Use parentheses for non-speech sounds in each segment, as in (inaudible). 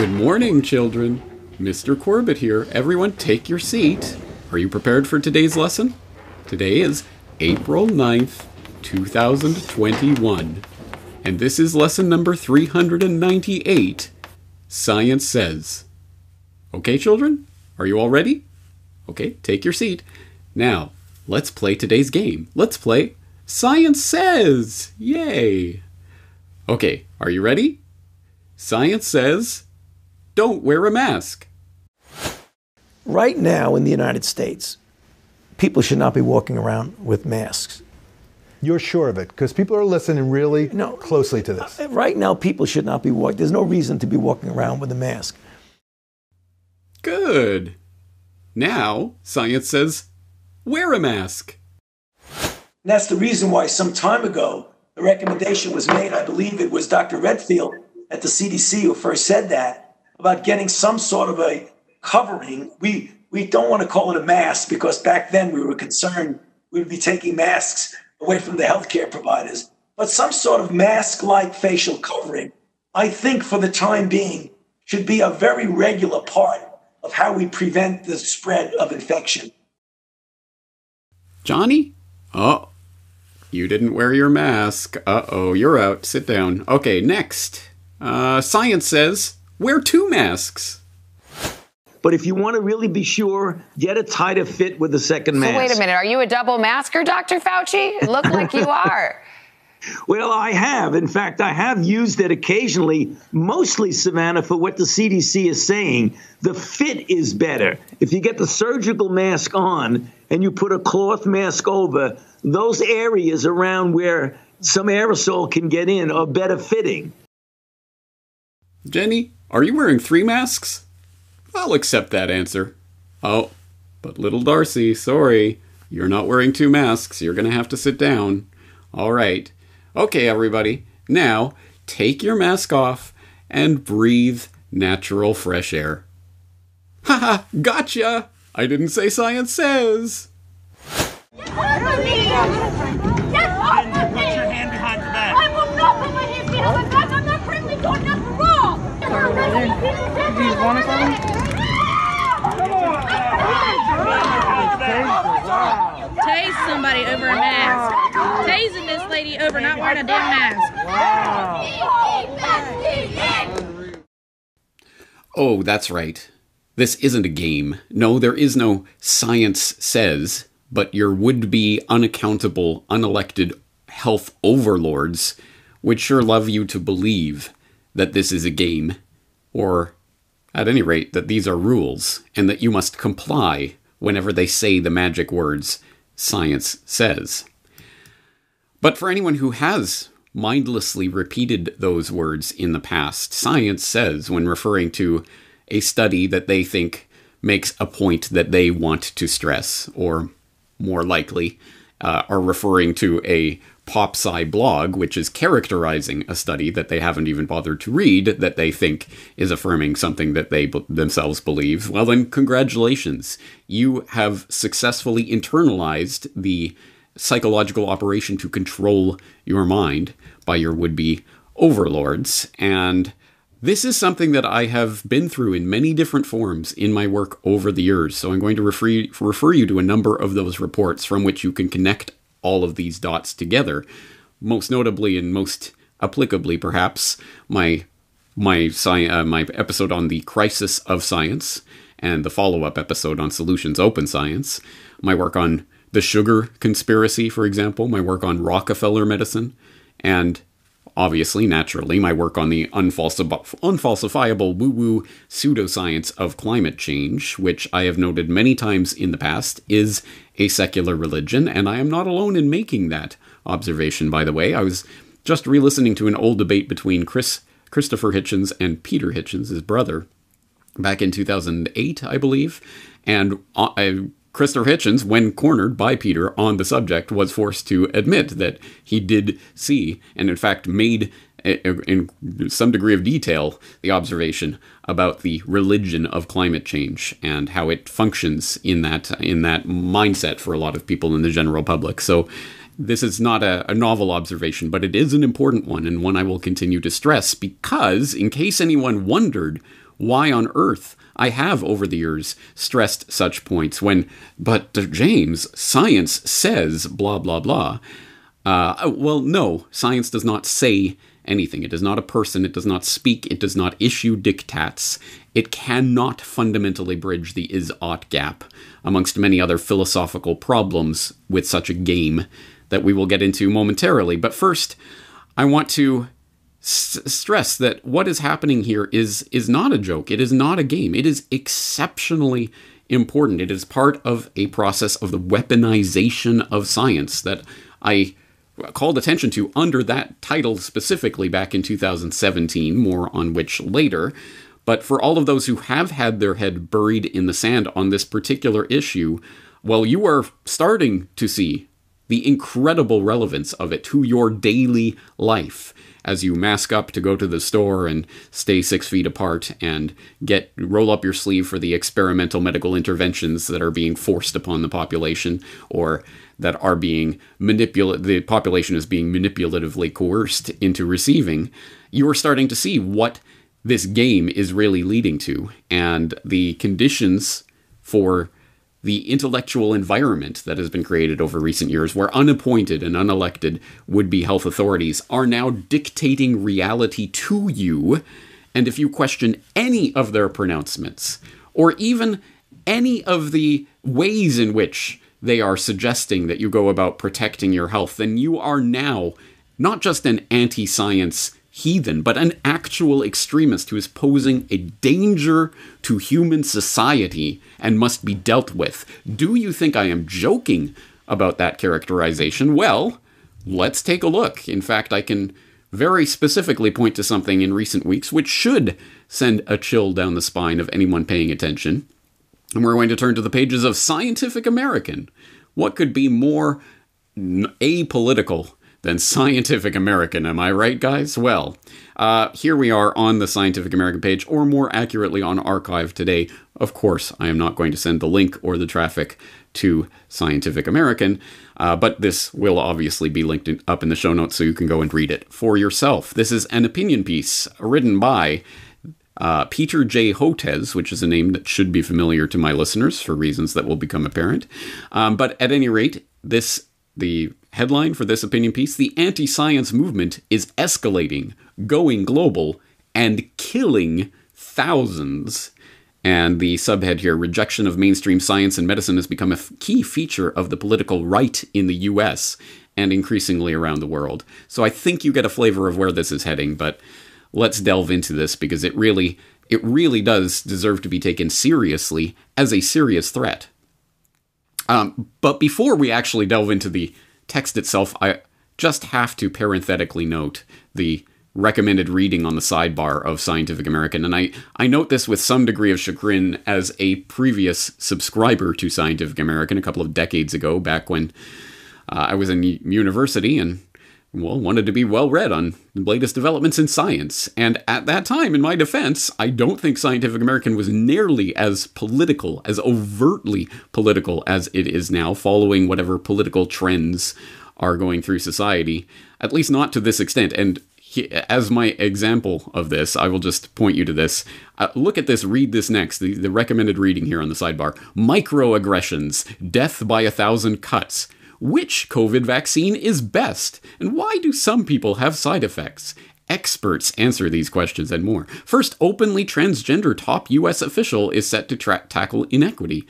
Good morning, children. Mr. Corbett here. Everyone, take your seat. Are you prepared for today's lesson? Today is April 9th, 2021. And this is lesson number 398 Science Says. Okay, children? Are you all ready? Okay, take your seat. Now, let's play today's game. Let's play Science Says! Yay! Okay, are you ready? Science says don't wear a mask. Right now in the United States, people should not be walking around with masks. You're sure of it because people are listening really No. closely to this. Uh, Right now, people should not be walking. There's no reason to be walking around with a mask. Good. Now, science says wear a mask. And that's the reason why some time ago the recommendation was made. I believe it was Dr. Redfield at the CDC who first said that about getting some sort of a covering. We we don't want to call it a mask because back then we were concerned we would be taking masks away from the healthcare providers. But some sort of mask-like facial covering, I think for the time being, should be a very regular part of how we prevent the spread of infection. Johnny? Oh, you didn't wear your mask. Uh oh, you're out. Sit down. Okay, next. Uh, science says wear two masks. But if you want to really be sure, get a tighter fit with the second So mask. wait a minute, are you a double masker, Dr. Fauci? It looked (laughs) like you are. Well, I have. In fact, I have used it occasionally, mostly, Savannah, for what the CDC is saying. The fit is better. If you get the surgical mask on and you put a cloth mask over, those areas around where some aerosol can get in are better fitting. Jenny, are you wearing three masks? I'll accept that answer. Oh, but little Darcy, sorry. You're not wearing two masks. You're going to have to sit down. All right. Okay, everybody. Now, take your mask off and breathe natural fresh air. Haha, gotcha! I didn't say science says. Do you want to Tase somebody over a mask. Tasing this lady over not wearing a damn mask. Oh, that's right. This isn't a game. No, there is no science says, but your would be unaccountable, unelected health overlords would sure love you to believe that this is a game, or at any rate, that these are rules, and that you must comply whenever they say the magic words science says. But for anyone who has mindlessly repeated those words in the past, science says when referring to a study that they think makes a point that they want to stress, or more likely, uh, are referring to a pop sci blog, which is characterizing a study that they haven't even bothered to read, that they think is affirming something that they b- themselves believe, well, then, congratulations. You have successfully internalized the psychological operation to control your mind by your would be overlords. And this is something that I have been through in many different forms in my work over the years. So I'm going to refer, refer you to a number of those reports from which you can connect all of these dots together. Most notably and most applicably, perhaps, my my sci- uh, my episode on the crisis of science and the follow-up episode on solutions open science, my work on the sugar conspiracy, for example, my work on Rockefeller medicine, and obviously, naturally, my work on the unfalsi- unfalsifiable woo-woo pseudoscience of climate change, which I have noted many times in the past is a secular religion, and I am not alone in making that observation, by the way. I was just re-listening to an old debate between Chris Christopher Hitchens and Peter Hitchens, his brother, back in 2008, I believe. And uh, I- Christopher Hitchens, when cornered by Peter on the subject, was forced to admit that he did see, and in fact made uh, in some degree of detail, the observation about the religion of climate change and how it functions in that in that mindset for a lot of people in the general public. So this is not a, a novel observation, but it is an important one and one I will continue to stress because, in case anyone wondered why on earth I have over the years stressed such points when, but James, science says blah, blah, blah. Uh, well, no, science does not say anything. It is not a person. It does not speak. It does not issue dictats. It cannot fundamentally bridge the is ought gap, amongst many other philosophical problems with such a game that we will get into momentarily. But first, I want to stress that what is happening here is is not a joke. It is not a game. It is exceptionally important. It is part of a process of the weaponization of science that I called attention to under that title specifically back in 2017, more on which later. But for all of those who have had their head buried in the sand on this particular issue, well, you are starting to see the incredible relevance of it to your daily life as you mask up to go to the store and stay six feet apart and get roll up your sleeve for the experimental medical interventions that are being forced upon the population or that are being manipulated the population is being manipulatively coerced into receiving you are starting to see what this game is really leading to. And the conditions for the intellectual environment that has been created over recent years, where unappointed and unelected would be health authorities are now dictating reality to you. And if you question any of their pronouncements, or even any of the ways in which they are suggesting that you go about protecting your health, then you are now not just an anti science heathen, but an actual extremist who is posing a danger to human society and must be dealt with. Do you think I am joking about that characterization? Well, let's take a look. In fact, I can very specifically point to something in recent weeks which should send a chill down the spine of anyone paying attention. And we're going to turn to the pages of Scientific American. What could be more apolitical than Scientific American. Am I right, guys? Well, uh, here we are on the Scientific American page, or more accurately on Archive today. Of course, I am not going to send the link or the traffic to Scientific American, uh, but this will obviously be linked in, up in the show notes so you can go and read it for yourself. This is an opinion piece written by uh, Peter J. Hotez, which is a name that should be familiar to my listeners for reasons that will become apparent. Um, but at any rate, this the headline for this opinion piece The anti science movement is escalating, going global, and killing thousands. And the subhead here rejection of mainstream science and medicine has become a f- key feature of the political right in the US and increasingly around the world. So I think you get a flavor of where this is heading, but let's delve into this because it really it really does deserve to be taken seriously as a serious threat. Um, but before we actually delve into the text itself, I just have to parenthetically note the recommended reading on the sidebar of Scientific American. And I, I note this with some degree of chagrin as a previous subscriber to Scientific American a couple of decades ago, back when uh, I was in university and well, wanted to be well read on the latest developments in science. And at that time, in my defense, I don't think Scientific American was nearly as political, as overtly political as it is now, following whatever political trends are going through society, at least not to this extent. And he, as my example of this, I will just point you to this. Uh, look at this, read this next, the, the recommended reading here on the sidebar. Microaggressions, death by a thousand cuts. Which COVID vaccine is best? And why do some people have side effects? Experts answer these questions and more. First, openly transgender top U.S. official is set to tra- tackle inequity.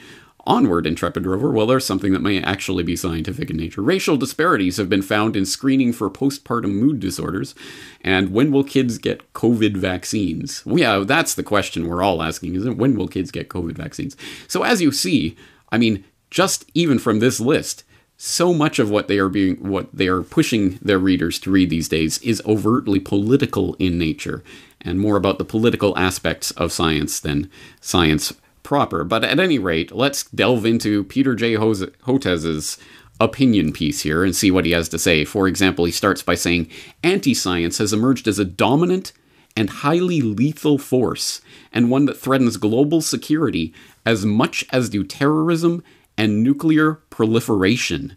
Onward, Intrepid Rover, well, there's something that may actually be scientific in nature. Racial disparities have been found in screening for postpartum mood disorders. And when will kids get COVID vaccines? Well, yeah, that's the question we're all asking, isn't it? When will kids get COVID vaccines? So, as you see, I mean, just even from this list, so much of what they are being what they are pushing their readers to read these days is overtly political in nature and more about the political aspects of science than science proper. But at any rate let's delve into peter j. Hotez's opinion piece here and see what he has to say. For example he starts by saying anti-science has emerged as a dominant and highly lethal force and one that threatens global security as much as do terrorism and nuclear proliferation.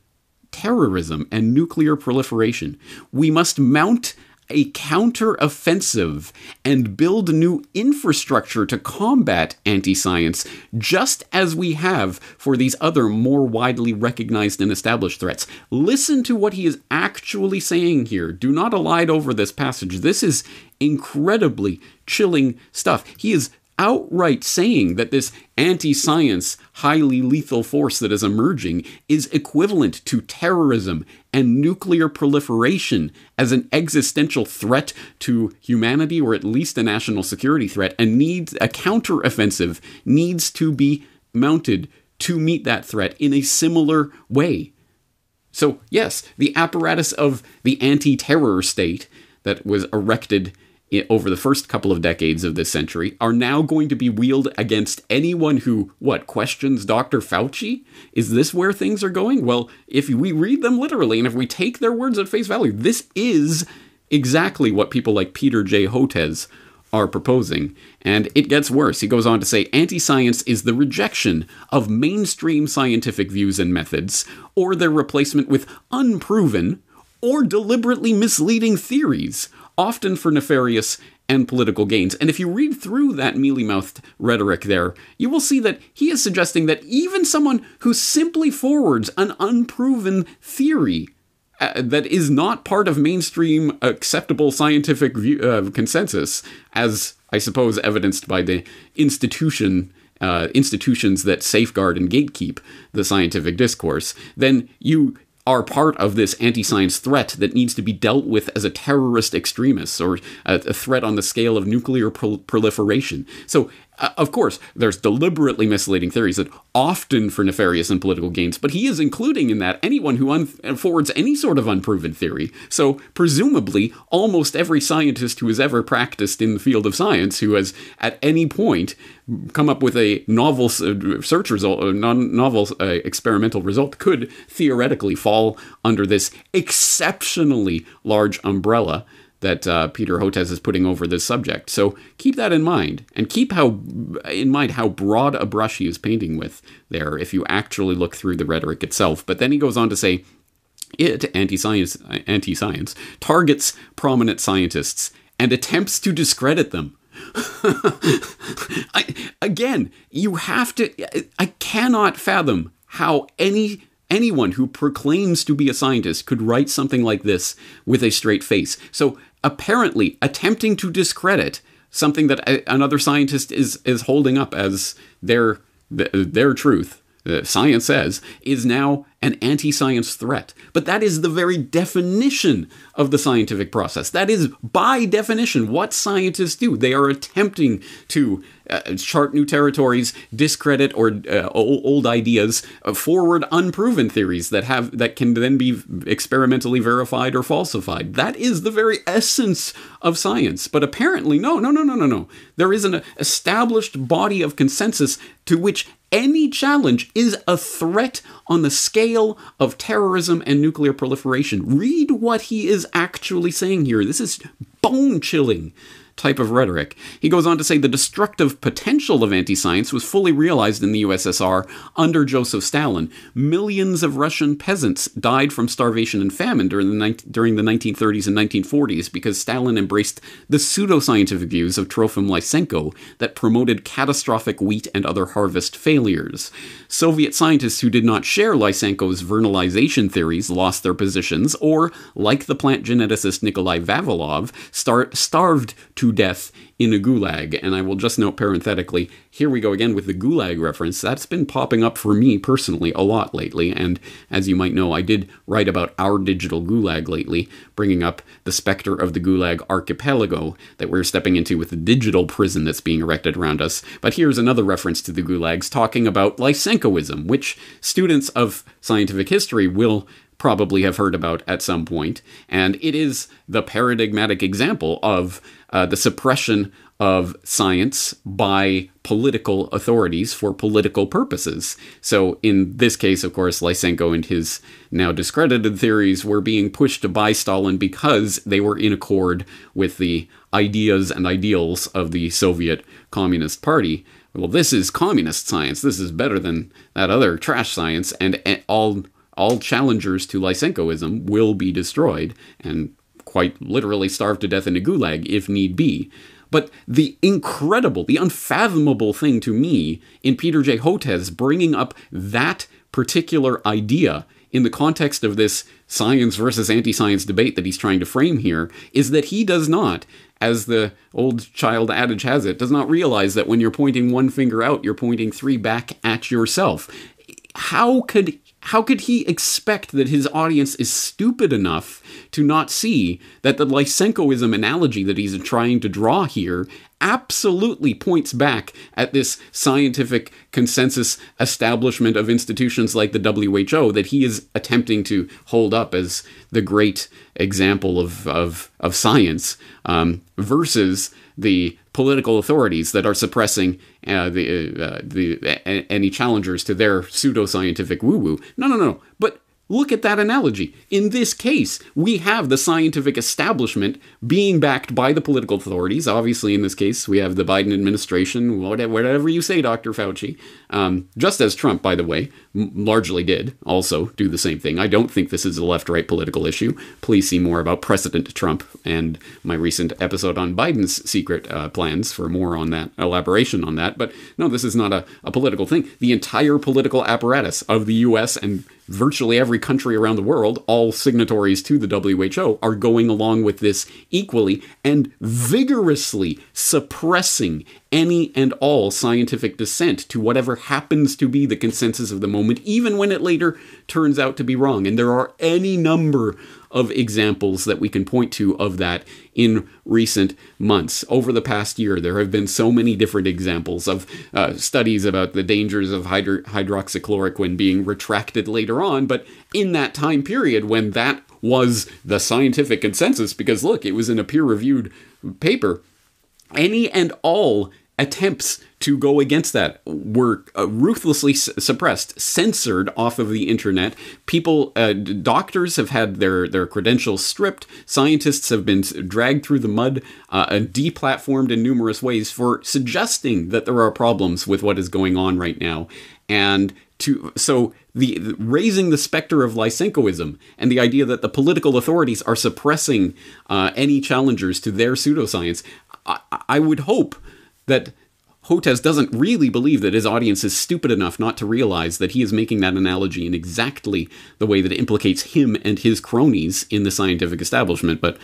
Terrorism and nuclear proliferation. We must mount a counter-offensive and build new infrastructure to combat anti-science, just as we have for these other more widely recognized and established threats. Listen to what he is actually saying here. Do not elide over this passage. This is incredibly chilling stuff. He is outright saying that this anti science, highly lethal force that is emerging is equivalent to terrorism and nuclear proliferation as an existential threat to humanity or at least a national security threat and needs a counteroffensive needs to be mounted to meet that threat in a similar way. So, yes, the apparatus of the anti terror state that was erected over the first couple of decades of this century are now going to be wielded against anyone who, what, questions Dr. Fauci? Is this where things are going? Well, if we read them literally and if we take their words at face value, this is exactly what people like Peter J. Hotez are proposing. And it gets worse. He goes on to say anti science is the rejection of mainstream scientific views and methods, or their replacement with unproven or deliberately misleading theories often for nefarious and political gains. And if you read through that mealy mouthed rhetoric there, you will see that he is suggesting that even someone who simply forwards an unproven theory uh, that is not part of mainstream acceptable scientific view, uh, consensus, as I suppose evidenced by the institution. Uh, institutions that safeguard and gatekeep the scientific discourse, then you are part of this anti science threat that needs to be dealt with as a terrorist extremist or a, threat on the scale of nuclear pro- proliferation. So, uh, of course, there's deliberately misleading theories that often for nefarious and political gains, but he is including in that anyone who un- forwards any sort of unproven theory. So, presumably, almost every scientist who has ever practiced in the field of science, who has at any point come up with a novel uh, search result, a non novel uh, experimental result, could theoretically fall under this exceptionally large umbrella that uh, Peter Hotez is putting over this subject. So keep that in mind, and keep how in mind how broad a brush he is painting with there. If you actually look through the rhetoric itself, but then he goes on to say. It, anti-science, anti-science, targets prominent scientists and attempts to discredit them. (laughs) I, again, you have to. I cannot fathom how any anyone who proclaims to be a scientist could write something like this with a straight face. So apparently, attempting to discredit something that another scientist is is holding up as their their truth uh, science says, is now an anti science threat. But that is the very definition of the scientific process. That is, by definition, what scientists do. They are attempting to uh, chart new territories, discredit or uh, old ideas, uh, forward unproven theories that have that can then be experimentally verified or falsified. That is the very essence of science. But apparently, no, no, no, no, no, no. There is an established body of consensus to which any challenge is a threat on the scale of terrorism and nuclear proliferation. Read what he is actually saying here. This is bone chilling type of rhetoric. He goes on to say the destructive potential of anti science was fully realized in the USSR under Joseph Stalin. Millions of Russian peasants died from starvation and famine during the, during the 1930s and 1940s because Stalin embraced the pseudoscientific views of Trofim Lysenko that promoted catastrophic wheat and other harvest failures. Soviet scientists who did not share Lysenko's vernalization theories lost their positions, or, like the plant geneticist Nikolai Vavilov, star- starved to death in a gulag. And I will just note parenthetically here we go again with the gulag reference. That's been popping up for me personally a lot lately. And as you might know, I did write about our digital gulag lately, bringing up the specter of the gulag archipelago that we're stepping into with the digital prison that's being erected around us. But here's another reference to the gulags talking about Lysenkoism, which students of scientific history will probably have heard about at some point, and it is the paradigmatic example of uh, the suppression of science by political authorities for political purposes. So, in this case, of course, Lysenko and his now discredited theories were being pushed by Stalin because they were in accord with the ideas and ideals of the Soviet Communist Party. Well, this is communist science. This is better than that other trash science, and all all challengers to Lysenkoism will be destroyed. And quite literally starved to death in a gulag if need be. But the incredible, the unfathomable thing to me in Peter J. Hotez bringing up that particular idea in the context of this science versus anti science debate that he's trying to frame here is that he does not, as the old child adage has it, does not realize that when you're pointing one finger out, you're pointing three back at yourself. How could how could he expect that his audience is stupid enough to not see that the Lysenkoism analogy that he's trying to draw here absolutely points back at this scientific consensus establishment of institutions like the WHO that he is attempting to hold up as the great example of, of, of science um, versus the political authorities that are suppressing uh, the uh, the any challengers to their pseudoscientific woo woo. No, no, no. But look at that analogy. In this case, we have the scientific establishment being backed by the political authorities. Obviously, in this case, we have the Biden administration. Whatever you say, Dr. Fauci. Um, just as Trump, by the way, largely did also do the same thing. I don't think this is a left-right political issue. Please see more about President Trump and my recent episode on Biden's secret uh, plans for more on that elaboration on that. But no, this is not a, a political thing. The entire political apparatus of the U.S. and virtually every country around the world, all signatories to the WHO, are going along with this equally and vigorously suppressing any and all scientific dissent to whatever happens to be the consensus of the moment, even when it later turns out to be wrong. And there are any number of examples that we can point to of that in recent months. Over the past year, there have been so many different examples of uh, studies about the dangers of hydro- hydroxychloroquine being retracted later on. But in that time period, when that was the scientific consensus, because look, it was in a peer reviewed paper, any and all attempts to go against that were uh, ruthlessly suppressed, censored off of the internet. People, uh, doctors have had their, their credentials stripped. Scientists have been dragged through the mud uh, and deplatformed in numerous ways for suggesting that there are problems with what is going on right now. And to so the, the raising the specter of Lysenkoism and the idea that the political authorities are suppressing uh, any challengers to their pseudoscience, I, I would hope that Hotez doesn't really believe that his audience is stupid enough not to realize that he is making that analogy in exactly the way that it implicates him and his cronies in the scientific establishment, but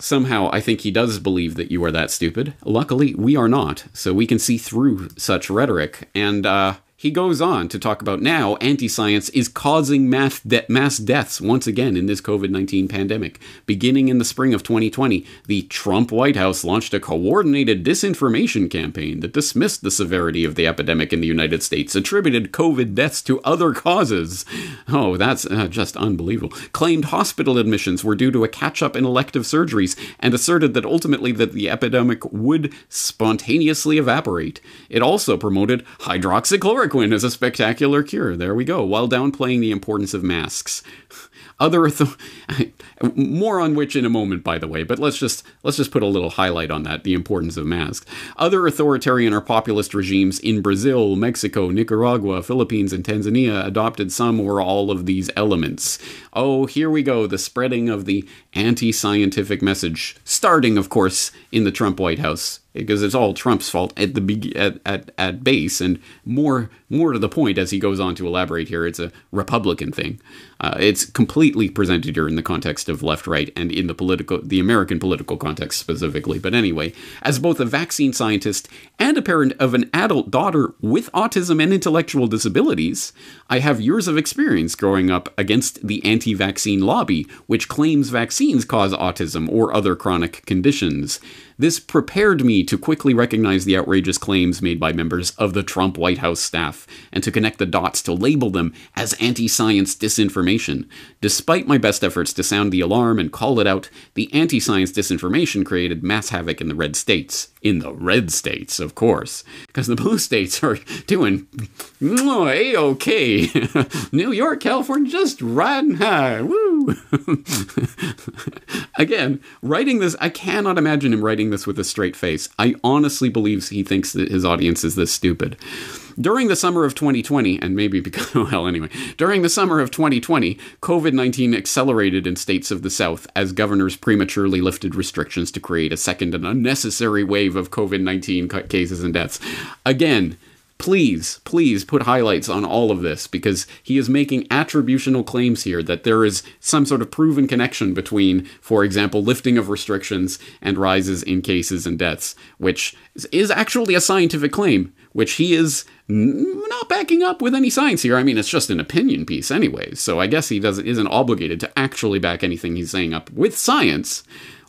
somehow I think he does believe that you are that stupid. Luckily, we are not, so we can see through such rhetoric, and uh, he goes on to talk about now anti science is causing mass, de- mass deaths once again in this COVID 19 pandemic. Beginning in the spring of 2020, the Trump White House launched a coordinated disinformation campaign that dismissed the severity of the epidemic in the United States, attributed COVID deaths to other causes. Oh, that's uh, just unbelievable. Claimed hospital admissions were due to a catch up in elective surgeries and asserted that ultimately that the epidemic would spontaneously evaporate. It also promoted hydroxychloroquine chloroquine as a spectacular cure. There we go, while downplaying the importance of masks. (laughs) Other author- (laughs) more on which in a moment, by the way. But let's just let's just put a little highlight on that: the importance of masks. Other authoritarian or populist regimes in Brazil, Mexico, Nicaragua, Philippines, and Tanzania adopted some or all of these elements. Oh, here we go: the spreading of the anti-scientific message, starting, of course, in the Trump White House because it's all Trump's fault at the at, at at base, and more more to the point as he goes on to elaborate here, it's a Republican thing. Uh, it's completely presented here in the context of left right and in the political the American political context specifically. But anyway, as both a vaccine scientist and a parent of an adult daughter with autism and intellectual disabilities, I have years of experience growing up against the anti-vaccine lobby, which claims vaccines cause autism or other chronic conditions. This prepared me to quickly recognize the outrageous claims made by members of the Trump White House staff and to connect the dots to label them as anti science disinformation. Despite my best efforts to sound the alarm and call it out, the anti science disinformation created mass havoc in the red states. In the red states, of course, because the blue states are doing a okay. (laughs) New York, California, just riding high. Woo! (laughs) Again, writing this, I cannot imagine him writing saying this with a straight face. I honestly believe he thinks that his audience is this stupid. During the summer of 2020, and maybe because, (laughs) well, anyway, during the summer of 2020, COVID 19 accelerated in states of the South as governors prematurely lifted restrictions to create a second and unnecessary wave of COVID 19 cases and deaths. Again, please, please put highlights on all of this because he is making attributional claims here that there is some sort of proven connection between, for example, lifting of restrictions and rises in cases and deaths, which is actually a scientific claim, which he is not backing up with any science here. I mean, it's just an opinion piece, anyways. So I guess he doesn't isn't obligated to actually back anything he's saying up with science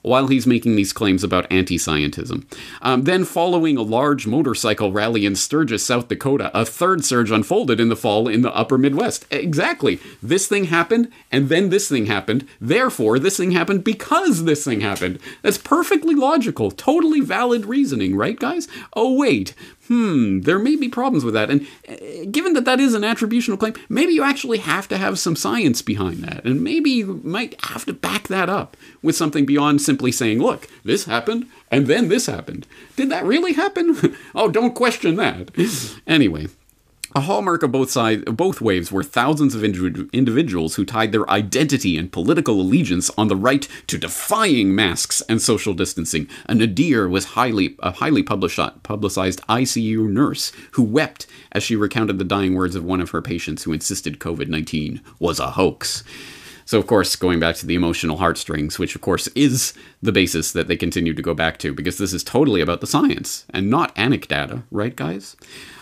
while he's making these claims about anti scientism. Um, then, following a large motorcycle rally in Sturgis, South Dakota, a third surge unfolded in the fall in the upper Midwest. Exactly. This thing happened, and then this thing happened. Therefore, this thing happened because this thing happened. That's perfectly logical, totally valid reasoning, right, guys? Oh, wait, hmm, there may be problems with that. And uh, given that that is an attributional claim, maybe you actually have to have some science behind that. And maybe you might have to back that up with something beyond simply saying, look, this happened and then this happened. Did that really happen? (laughs) oh, don't question that. anyway. A hallmark of both sides, both waves were thousands of individ- individuals who tied their identity and political allegiance on the right to defying masks and social distancing. A nadir was highly a highly publicized ICU nurse who wept as she recounted the dying words of one of her patients who insisted COVID-19 was a hoax. So, of course, going back to the emotional heartstrings, which, of course, is the basis that they continue to go back to, because this is totally about the science and not anecdata, right, guys?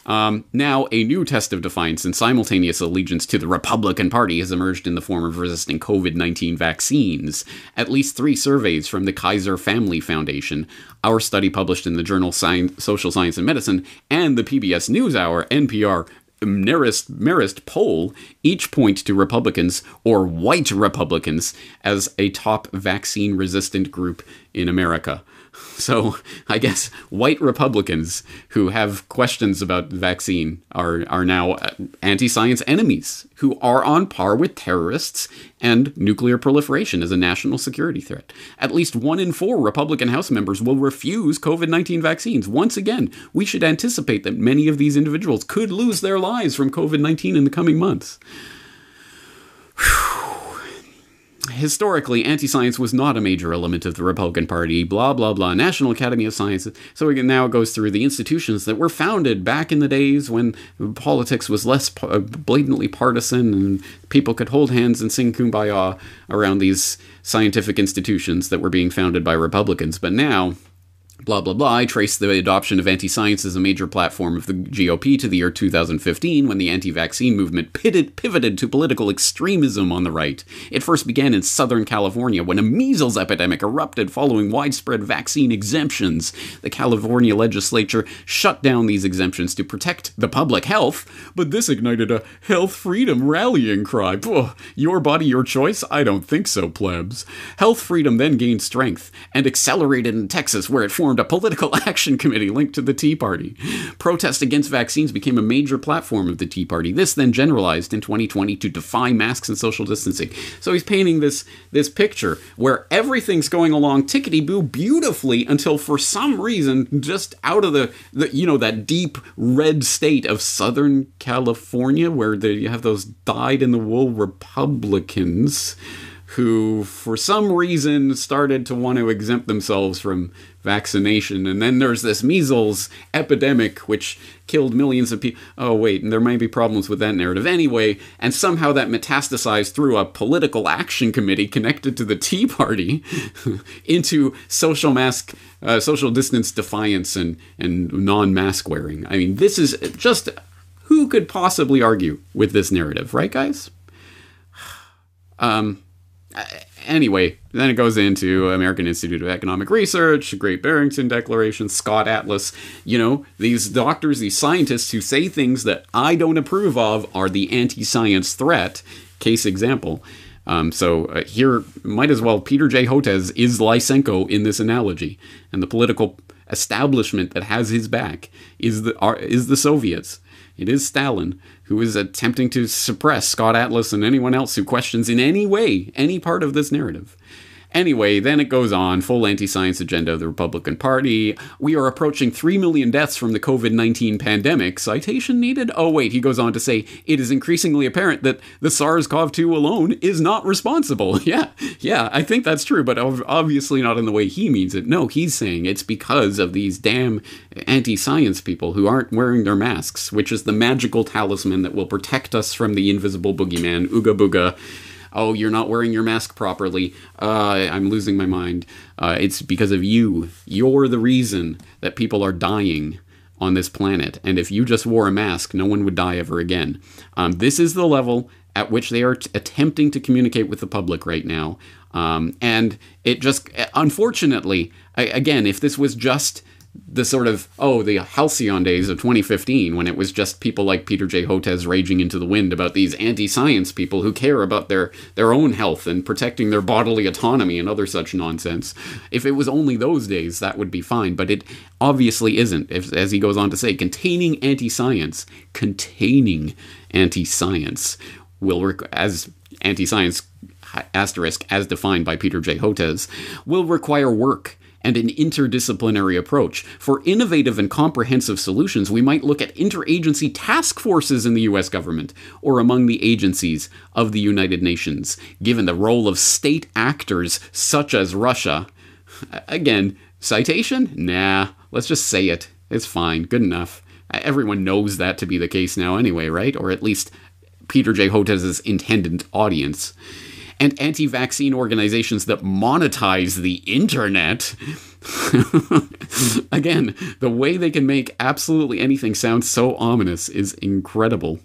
Um, now, a new test of defiance and simultaneous allegiance to the Republican Party has emerged in the form of resisting COVID 19 vaccines. At least three surveys from the Kaiser Family Foundation, our study published in the journal Science, Social Science and Medicine, and the PBS NewsHour NPR Marist, Marist poll each point to Republicans or white Republicans as a top vaccine resistant group in America. So I guess white Republicans who have questions about vaccine are are now uh, anti-science enemies who are on par with terrorists and nuclear proliferation as a national security threat. At least 1 in 4 Republican House members will refuse COVID-19 vaccines. Once again, we should anticipate that many of these individuals could lose their lives from COVID-19 in the coming months. Whew historically, anti science was not a major element of the Republican Party, blah, blah, blah. National Academy of Sciences. So again, now it goes through the institutions that were founded back in the days when politics was less uh, blatantly partisan and people could hold hands and sing kumbaya around these scientific institutions that were being founded by Republicans. But now, blah, blah, blah. I trace the adoption of anti science as a major platform of the GOP to the year 2015 when the anti vaccine movement pitted, pivoted to political extremism on the right. It first began in Southern California when a measles epidemic erupted following widespread vaccine exemptions. The California legislature shut down these exemptions to protect the public health, but this ignited a health freedom rallying cry. your body, your choice? I don't think so, plebs. Health freedom then gained strength and accelerated in Texas, where it formed formed a political (laughs) action committee linked to the Tea Party. Protest against vaccines became a major platform of the Tea Party. This then generalized in 2020 to defy masks and social distancing. So he's painting this this picture where everything's going along tickety boo beautifully until for some reason just out of the, the you know that deep red state of Southern California where the, you have those dyed in the wool Republicans who, for some reason, started to want to exempt themselves from vaccination. And then there's this measles epidemic, which killed millions of people. Oh, wait, and there may be problems with that narrative anyway. And somehow that metastasized through a political action committee connected to the Tea Party (laughs) into social mask, uh, social distance defiance and, and non mask wearing. I mean, this is just who could possibly argue with this narrative, right, guys? (sighs) Um, anyway, then it goes into American Institute of Economic Research, Great Barrington Declaration, Scott Atlas. You know, these doctors, these scientists who say things that I don't approve of are the anti science threat. Case example. Um, so uh, here, might as well, Peter J. Hotez is Lysenko in this analogy. And the political establishment that has his back is the, are, is the Soviets. It is Stalin who is attempting to suppress Scott Atlas and anyone else who questions in any way any part of this narrative. Anyway, then it goes on full anti science agenda of the Republican Party. We are approaching 3 million deaths from the COVID 19 pandemic. Citation needed? Oh, wait, he goes on to say it is increasingly apparent that the SARS CoV 2 alone is not responsible. (laughs) Yeah, yeah, I think that's true, but obviously not in the way he means it. No, he's saying it's because of these damn anti science people who aren't wearing their masks, which is the magical talisman that will protect us from the invisible boogeyman, Ooga Booga oh, you're not wearing your mask properly. Uh, I'm losing my mind. Uh, it's because of you. You're the reason that people are dying on this planet. And if you just wore a mask, no one would die ever again. Um, this is the level at which they are t- attempting to communicate with the public right now. Um, and it just, unfortunately, I, again, if this was just the sort of oh the halcyon days of 2015 when it was just people like peter j. Hotez raging into the wind about these anti-science people who care about their their own health and protecting their bodily autonomy and other such nonsense. If it was only those days that would be fine but it obviously isn't if, as he goes on to say containing anti-science containing anti-science will rec- as anti-science asterisk as defined by peter j. Hotez will require work and an interdisciplinary approach. For innovative and comprehensive solutions, we might look at interagency task forces in the US government or among the agencies of the United Nations, given the role of state actors such as Russia. Again, citation? Nah, let's just say it. It's fine, good enough. Everyone knows that to be the case now, anyway, right? Or at least Peter J. Hotez's intended audience and anti vaccine organizations that monetize the internet. (laughs) Again, the way they can make absolutely anything sound so ominous is incredible.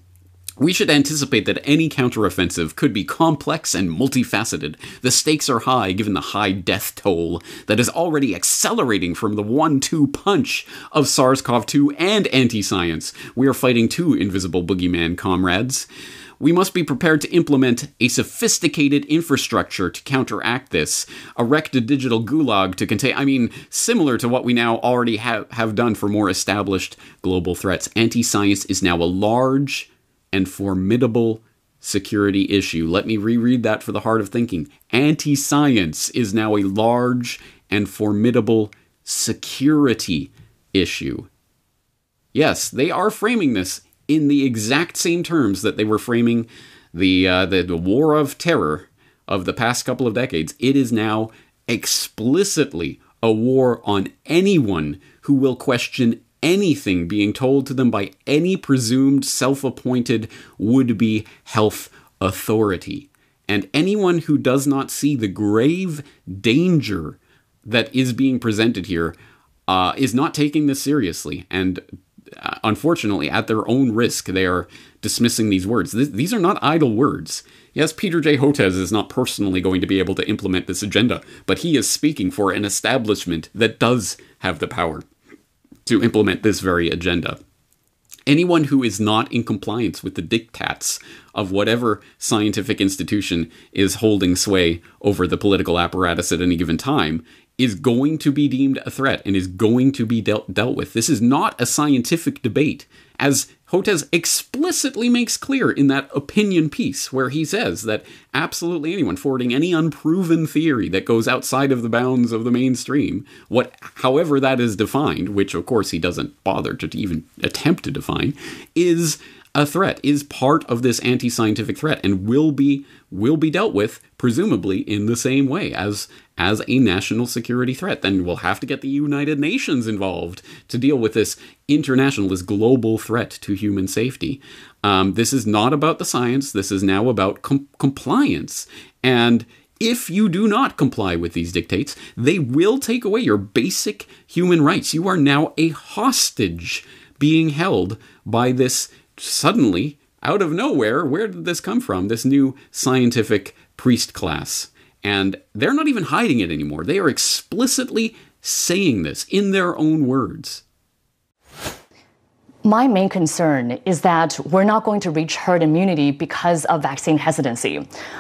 We should anticipate that any counteroffensive could be complex and multifaceted. The stakes are high given the high death toll that is already accelerating from the one two punch of SARS CoV 2 and anti science. We are fighting two invisible boogeyman comrades we must be prepared to implement a sophisticated infrastructure to counteract this, erect a digital gulag to contain, I mean, similar to what we now already have, have done for more established global threats. Anti science is now a large and formidable security issue. Let me reread that for the heart of thinking. Anti science is now a large and formidable security issue. Yes, they are framing this in the exact same terms that they were framing the, uh, the, the war of terror of the past couple of decades. It is now explicitly a war on anyone who will question anything being told to them by any presumed self appointed would be health authority. And anyone who does not see the grave danger that is being presented here uh, is not taking this seriously and Uh, unfortunately, at their own risk, they are dismissing these words. Th- these are not idle words. Yes, Peter J. Hotez is not personally going to be able to implement this agenda, but he is speaking for an establishment that does have the power to implement this very agenda. Anyone who is not in compliance with the diktats of whatever scientific institution is holding sway over the political apparatus at any given time is going to be deemed a threat and is going to be dealt, dealt with. This is not a scientific debate, as Hotez explicitly makes clear in that opinion piece, where he says that absolutely anyone forwarding any unproven theory that goes outside of the bounds of the mainstream, what, however that is defined, which of course he doesn't bother to even attempt to define, is a threat, is part of this anti-scientific threat, and will be will be dealt with presumably in the same way as as a national security threat. Then we'll have to get the United Nations involved to deal with this international, this global threat to human safety. Um, this is not about the science. This is now about com- compliance and. If you do not comply with these dictates, they will take away your basic human rights. You are now a hostage being held by this suddenly, out of nowhere, where did this come from? This new scientific priest class. And they're not even hiding it anymore. They are explicitly saying this in their own words. My main concern is that we're not going to reach herd immunity because of vaccine hesitancy.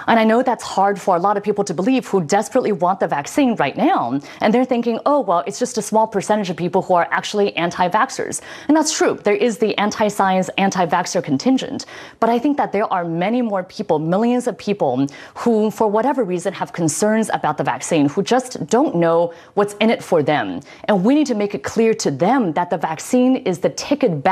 And I know that's hard for a lot of people to believe who desperately want the vaccine right now. And they're thinking, oh, well, it's just a small percentage of people who are actually anti vaxxers. And that's true. There is the anti science, anti vaxxer contingent. But I think that there are many more people, millions of people, who, for whatever reason, have concerns about the vaccine, who just don't know what's in it for them. And we need to make it clear to them that the vaccine is the ticket back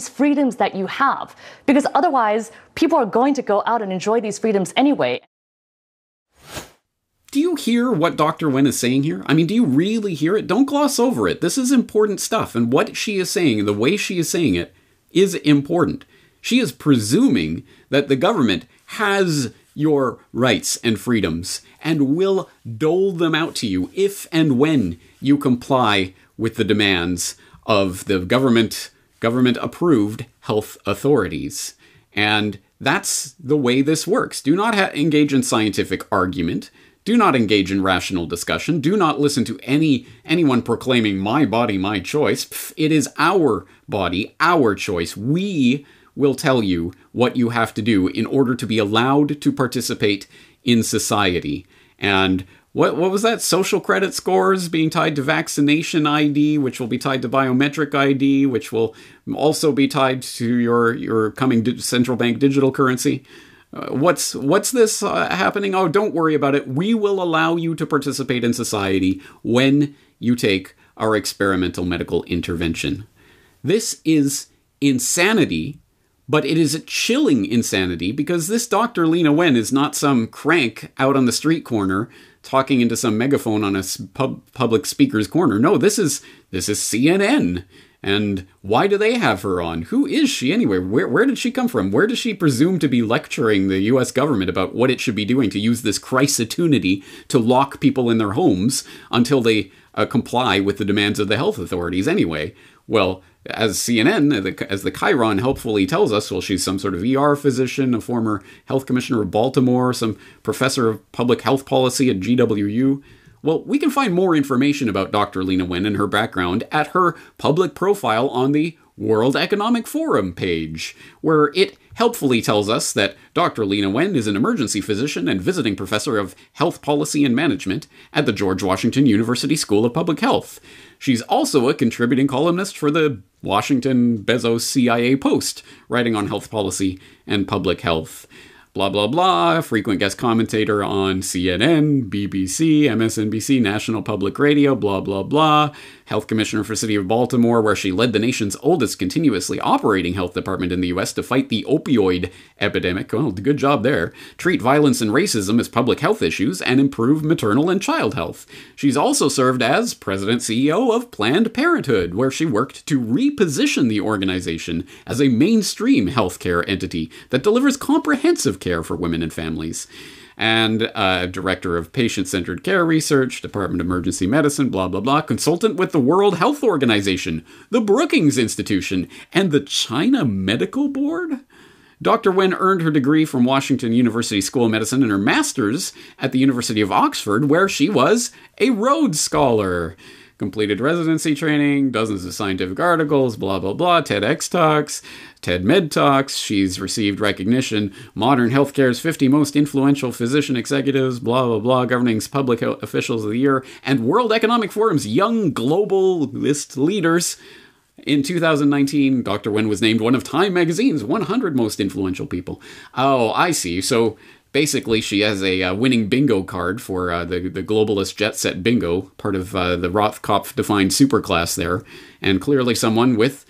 freedoms that you have. Because otherwise, people are going to go out and enjoy these freedoms anyway. Do you hear what Dr. Wen is saying here? I mean, do you really hear it? Don't gloss over it. This is important stuff. And what she is saying, the way she is saying it, is important. She is presuming that the government has your rights and freedoms and will dole them out to you if and when you comply with the demands of the government government approved health authorities. And that's the way this works. Do not ha- engage in scientific argument. Do not engage in rational discussion. Do not listen to any anyone proclaiming my body, my choice. Pff, it is our body, our choice. We will tell you what you have to do in order to be allowed to participate in society. And what what was that? Social credit scores being tied to vaccination ID, which will be tied to biometric ID, which will also be tied to your your coming di- central bank digital currency. Uh, what's what's this uh, happening? Oh, don't worry about it. We will allow you to participate in society when you take our experimental medical intervention. This is insanity but it is a chilling insanity because this Dr. Leana Wen is not some crank out on the street corner talking into some megaphone on a pub, public speaker's corner. No, this is this is CNN. And why do they have her on? Who is she anyway? Where, where did she come from? Where does she presume to be lecturing the US government about what it should be doing to use this crisitunity to lock people in their homes until they uh, comply with the demands of the health authorities anyway? Well, as CNN, as the chyron helpfully tells us, well, she's some sort of ER physician, a former health commissioner of Baltimore, some professor of public health policy at GWU. Well, we can find more information about Dr. Leana Wen and her background at her public profile on the World Economic Forum page, where it helpfully tells us that Dr. Leana Wen is an emergency physician and visiting professor of health policy and management at the George Washington University School of Public Health. She's also a contributing columnist for the Washington Bezos CIA Post, writing on health policy and public health blah, blah, blah, frequent guest commentator on CNN, BBC, MSNBC, National Public Radio, blah, blah, blah, health commissioner for City of Baltimore, where she led the nation's oldest continuously operating health department in the U.S. to fight the opioid epidemic. Well, good job there. Treat violence and racism as public health issues and improve maternal and child health. She's also served as president CEO of Planned Parenthood, where she worked to reposition the organization as a mainstream healthcare entity that delivers comprehensive care for women and families and uh, director of patient centered care research, Department of Emergency Medicine, blah, blah, blah, consultant with the World Health Organization, the Brookings Institution, and the China Medical Board. Dr. Wen earned her degree from Washington University School of Medicine and her master's at the University of Oxford, where she was a Rhodes Scholar completed residency training, dozens of scientific articles, blah, blah, blah, TEDx talks, TED Med Talks. She's received recognition, Modern Healthcare's 50 Most Influential Physician Executives, blah, blah, blah, Governing's Public Officials of the Year, and World Economic Forum's Young Global List Leaders. In 2019, Dr. Wen was named one of Time magazine's 100 most influential people. Oh, I see. So basically she has a uh, winning bingo card for uh, the the globalist jet set bingo, part of uh, the Rothkopf defined superclass there, and clearly someone with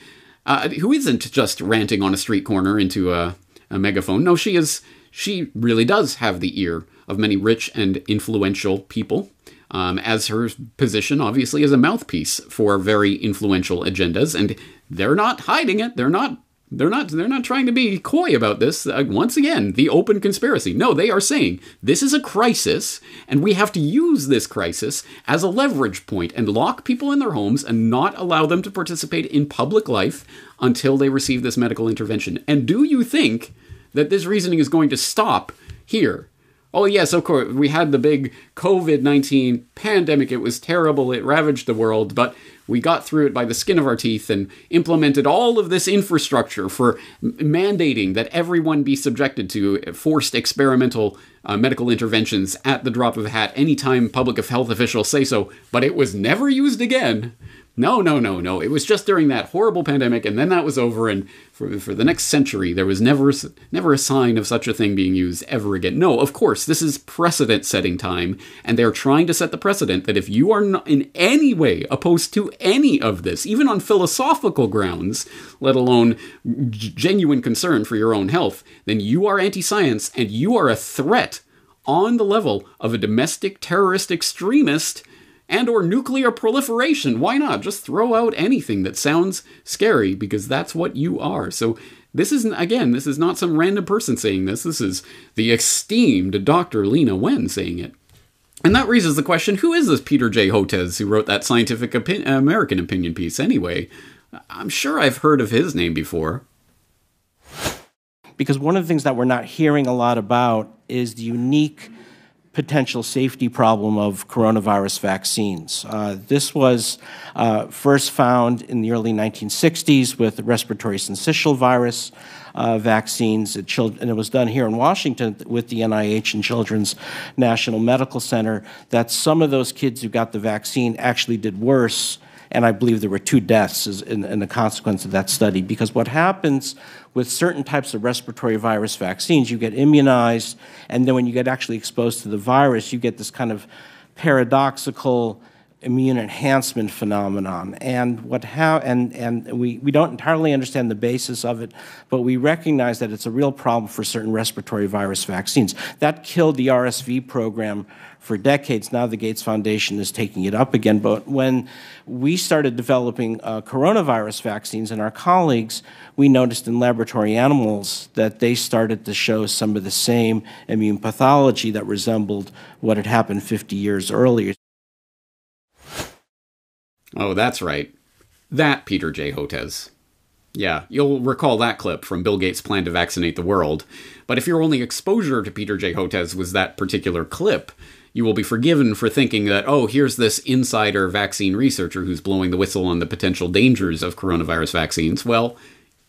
uh, who isn't just ranting on a street corner into a, a megaphone. No, she is. She really does have the ear of many rich and influential people. Um, as her position, obviously, is a mouthpiece for very influential agendas, and they're not hiding it. They're not They're not they're not trying to be coy about this. Uh, once again, the open conspiracy. No, they are saying this is a crisis and we have to use this crisis as a leverage point and lock people in their homes and not allow them to participate in public life until they receive this medical intervention. And do you think that this reasoning is going to stop here? Oh, yes, of course. We had the big COVID 19 pandemic. It was terrible. It ravaged the world. But we got through it by the skin of our teeth and implemented all of this infrastructure for mandating that everyone be subjected to forced experimental uh, medical interventions at the drop of a hat anytime public health officials say so. But it was never used again. No, no, no, no. It was just during that horrible pandemic, and then that was over. And for, for the next century, there was never never a sign of such a thing being used ever again. No, of course, this is precedent-setting time, and they're trying to set the precedent that if you are not in any way opposed to any of this, even on philosophical grounds, let alone genuine concern for your own health, then you are anti-science and you are a threat on the level of a domestic terrorist extremist and or nuclear proliferation. Why not? Just throw out anything that sounds scary because that's what you are. So this isn't again, this is not some random person saying this. This is the esteemed Dr. Leana Wen saying it. And that raises the question, who is this Peter J. Hotez who wrote that scientific American opinion piece anyway? I'm sure I've heard of his name before. Because one of the things that we're not hearing a lot about is the unique potential safety problem of coronavirus vaccines. Uh, this was uh, first found in the early 1960s with respiratory syncytial virus uh, vaccines, and it was done here in Washington with the NIH and Children's National Medical Center, that some of those kids who got the vaccine actually did worse and I believe there were two deaths in, in, the consequence of that study. Because what happens with certain types of respiratory virus vaccines, you get immunized, and then when you get actually exposed to the virus, you get this kind of paradoxical immune enhancement phenomenon. And what how and and we, we don't entirely understand the basis of it, but we recognize that it's a real problem for certain respiratory virus vaccines. That killed the RSV program for decades. Now the Gates Foundation is taking it up again. But when we started developing uh, coronavirus vaccines and our colleagues, we noticed in laboratory animals that they started to show some of the same immune pathology that resembled what had happened 50 years earlier. Oh, that's right. That Peter J. Hotez. Yeah, you'll recall that clip from Bill Gates' plan to vaccinate the world. But if your only exposure to Peter J. Hotez was that particular clip, you will be forgiven for thinking that, oh, here's this insider vaccine researcher who's blowing the whistle on the potential dangers of coronavirus vaccines. Well,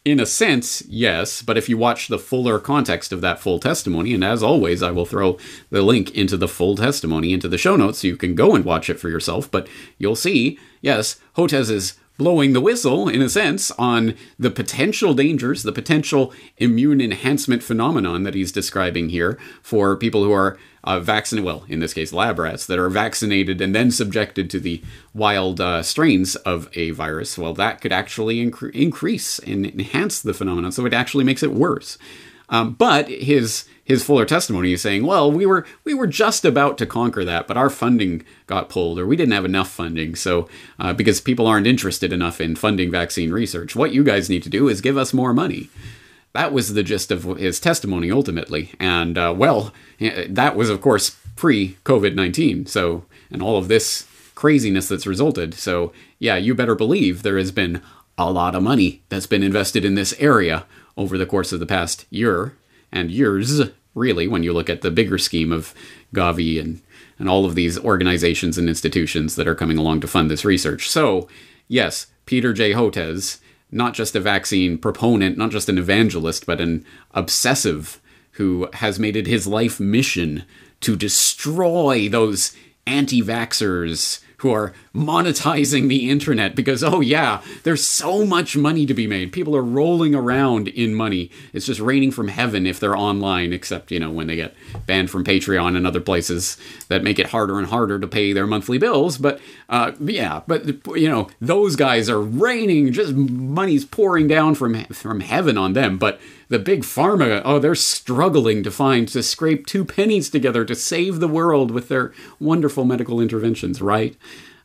in a sense, yes, but if you watch the fuller context of that full testimony, and as always, I will throw the link into the full testimony into the show notes so you can go and watch it for yourself, but you'll see, yes, Hotez is blowing the whistle, in a sense, on the potential dangers, the potential immune enhancement phenomenon that he's describing here for people who are uh, vaccinated, well, in this case, lab rats that are vaccinated and then subjected to the wild uh, strains of a virus. Well, that could actually inc- increase and enhance the phenomenon, so it actually makes it worse. Um, but his his fuller testimony is saying, well, we were we were just about to conquer that, but our funding got pulled, or we didn't have enough funding. So uh, because people aren't interested enough in funding vaccine research, what you guys need to do is give us more money. That was the gist of his testimony ultimately, and uh, well, that was of course pre COVID nineteen. So and all of this craziness that's resulted. So yeah, you better believe there has been a lot of money that's been invested in this area over the course of the past year and years, really, when you look at the bigger scheme of Gavi and, and all of these organizations and institutions that are coming along to fund this research. So, yes, Peter J. Hotez, not just a vaccine proponent, not just an evangelist, but an obsessive who has made it his life mission to destroy those anti vaxxers who are monetizing the internet because, oh, yeah, there's so much money to be made. People are rolling around in money. It's just raining from heaven if they're online, except, you know, when they get banned from Patreon and other places that make it harder and harder to pay their monthly bills. But, uh, yeah, but, you know, those guys are raining, just money's pouring down from, from heaven on them. But the big pharma, oh, they're struggling to find, to scrape two pennies together to save the world with their wonderful medical interventions, right?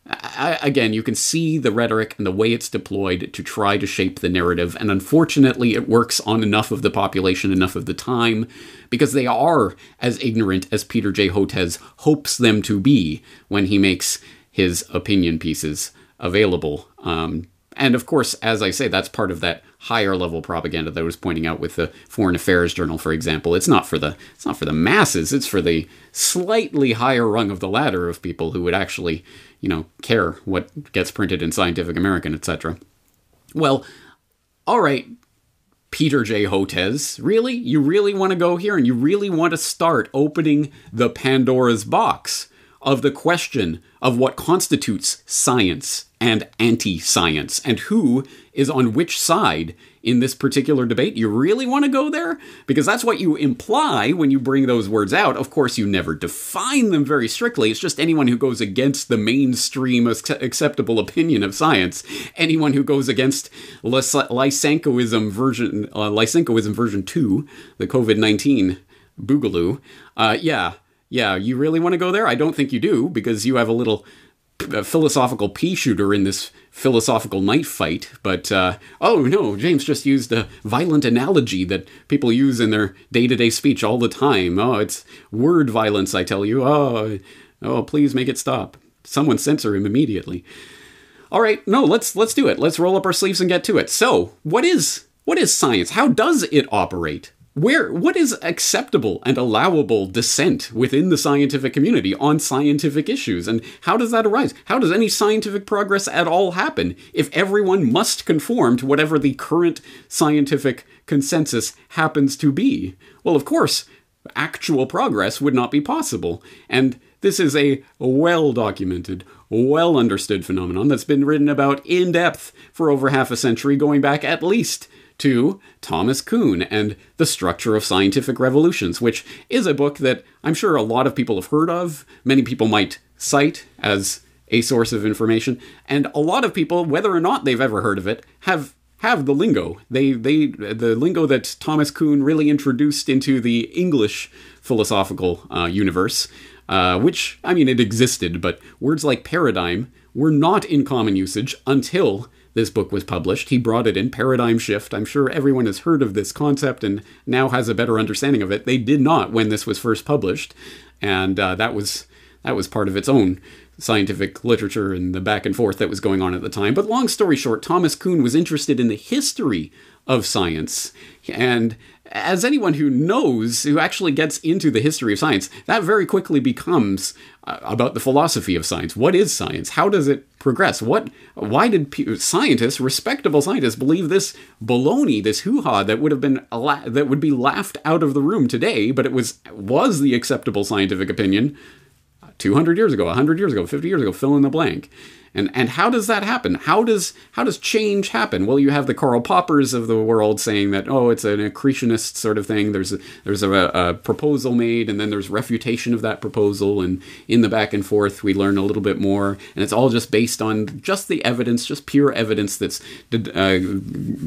I, again, you can see the rhetoric and the way it's deployed to try to shape the narrative, and unfortunately, it works on enough of the population enough of the time because they are as ignorant as Peter J. Hotez hopes them to be when he makes his opinion pieces available. Um, and of course, as I say, that's part of that higher level propaganda that I was pointing out with the Foreign Affairs Journal, for example. It's not for the it's not for the masses. It's for the slightly higher rung of the ladder of people who would actually, you know, care what gets printed in Scientific American, etc. Well, all right, Peter J. Hotez, really? You really want to go here and you really want to start opening the Pandora's box of the question of what constitutes science and anti science and who is on which side in this particular debate. You really want to go there? Because that's what you imply when you bring those words out. Of course, you never define them very strictly. It's just anyone who goes against the mainstream acceptable opinion of science, anyone who goes against Lysenkoism version, uh, Lysenkoism version 2, the COVID 19 boogaloo. Uh, yeah, yeah, you really want to go there? I don't think you do, because you have a little uh, philosophical pea shooter in this philosophical knife fight. But, uh, oh no, James just used a violent analogy that people use in their day to day speech all the time. Oh, it's word violence, I tell you. Oh, oh, please make it stop. Someone censor him immediately. All right, no, let's let's do it. Let's roll up our sleeves and get to it. So, what is what is science? How does it operate? Where what is acceptable and allowable dissent within the scientific community on scientific issues? And how does that arise? How does any scientific progress at all happen if everyone must conform to whatever the current scientific consensus happens to be? Well of course actual progress would not be possible. And this is a well documented well understood phenomenon that's been written about in depth for over half a century going back at least to Thomas Kuhn and The Structure of Scientific Revolutions, which is a book that I'm sure a lot of people have heard of. Many people might cite as a source of information, and a lot of people, whether or not they've ever heard of it, have have the lingo. They they the lingo that Thomas Kuhn really introduced into the English philosophical uh, universe, uh, which I mean it existed, but words like paradigm were not in common usage until this book was published. He brought it in Paradigm Shift. I'm sure everyone has heard of this concept and now has a better understanding of it. They did not when this was first published, and uh, that was that was part of its own scientific literature and the back and forth that was going on at the time. But long story short, Thomas Kuhn was interested in the history of science and as anyone who knows, who actually gets into the history of science, that very quickly becomes uh, about the philosophy of science. What is science? How does it progress? What? Why did pe- scientists, respectable scientists, believe this baloney, this hoo-ha that would have been la- that would be laughed out of the room today, but it was was the acceptable scientific opinion 200 years ago, 100 years ago, 50 years ago, fill in the blank. And and how does that happen? How does how does change happen? Well, you have the Karl Poppers of the world saying that oh, it's an accretionist sort of thing. There's a, there's a, a, proposal made, and then there's refutation of that proposal, and in the back and forth, we learn a little bit more, and it's all just based on just the evidence, just pure evidence that's uh,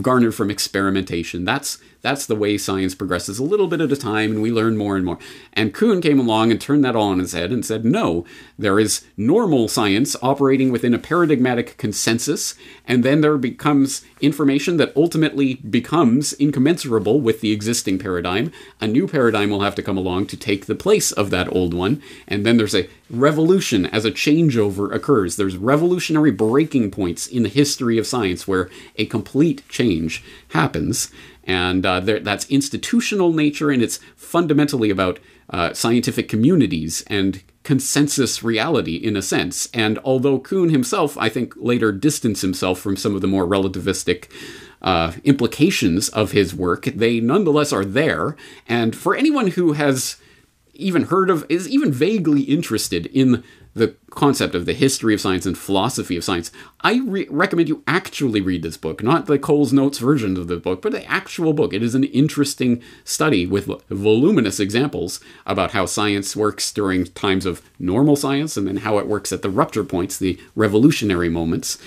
garnered from experimentation. That's that's the way science progresses a little bit at a time, and we learn more and more. And Kuhn came along and turned that all on his head and said, no, there is normal science operating within a paradigmatic consensus, and then there becomes information that ultimately becomes incommensurable with the existing paradigm. A new paradigm will have to come along to take the place of that old one, and then there's a revolution as a changeover occurs. There's revolutionary breaking points in the history of science where a complete change happens and uh, that's institutional nature, and it's fundamentally about uh, scientific communities and consensus reality in a sense. And although Kuhn himself, I think, later distanced himself from some of the more relativistic uh, implications of his work, they nonetheless are there. And for anyone who has even heard of, is even vaguely interested in the concept of the history of science and philosophy of science, I re- recommend you actually read this book, not the Coles Notes version of the book, but the actual book. It is an interesting study with voluminous examples about how science works during times of normal science and then how it works at the rupture points, the revolutionary moments.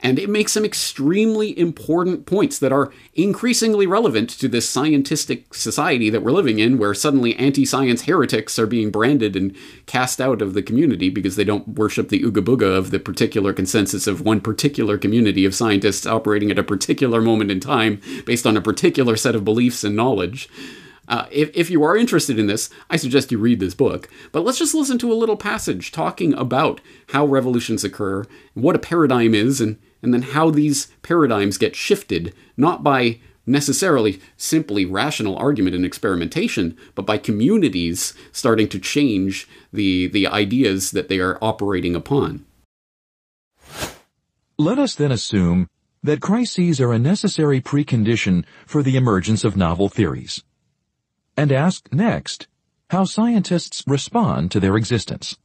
And it makes some extremely important points that are increasingly relevant to this scientific society that we're living in, where suddenly anti science heretics are being branded and cast out of the community because they don't worship the ooga booga of the particular consensus of one particular community of scientists operating at a particular moment in time based on a particular set of beliefs and knowledge. Uh, if, if you are interested in this, I suggest you read this book. But let's just listen to a little passage talking about how revolutions occur, what a paradigm is, and, and then how these paradigms get shifted, not by necessarily simply rational argument and experimentation, but by communities starting to change the, the ideas that they are operating upon. Let us then assume that crises are a necessary precondition for the emergence of novel theories and ask next how scientists respond to their existence.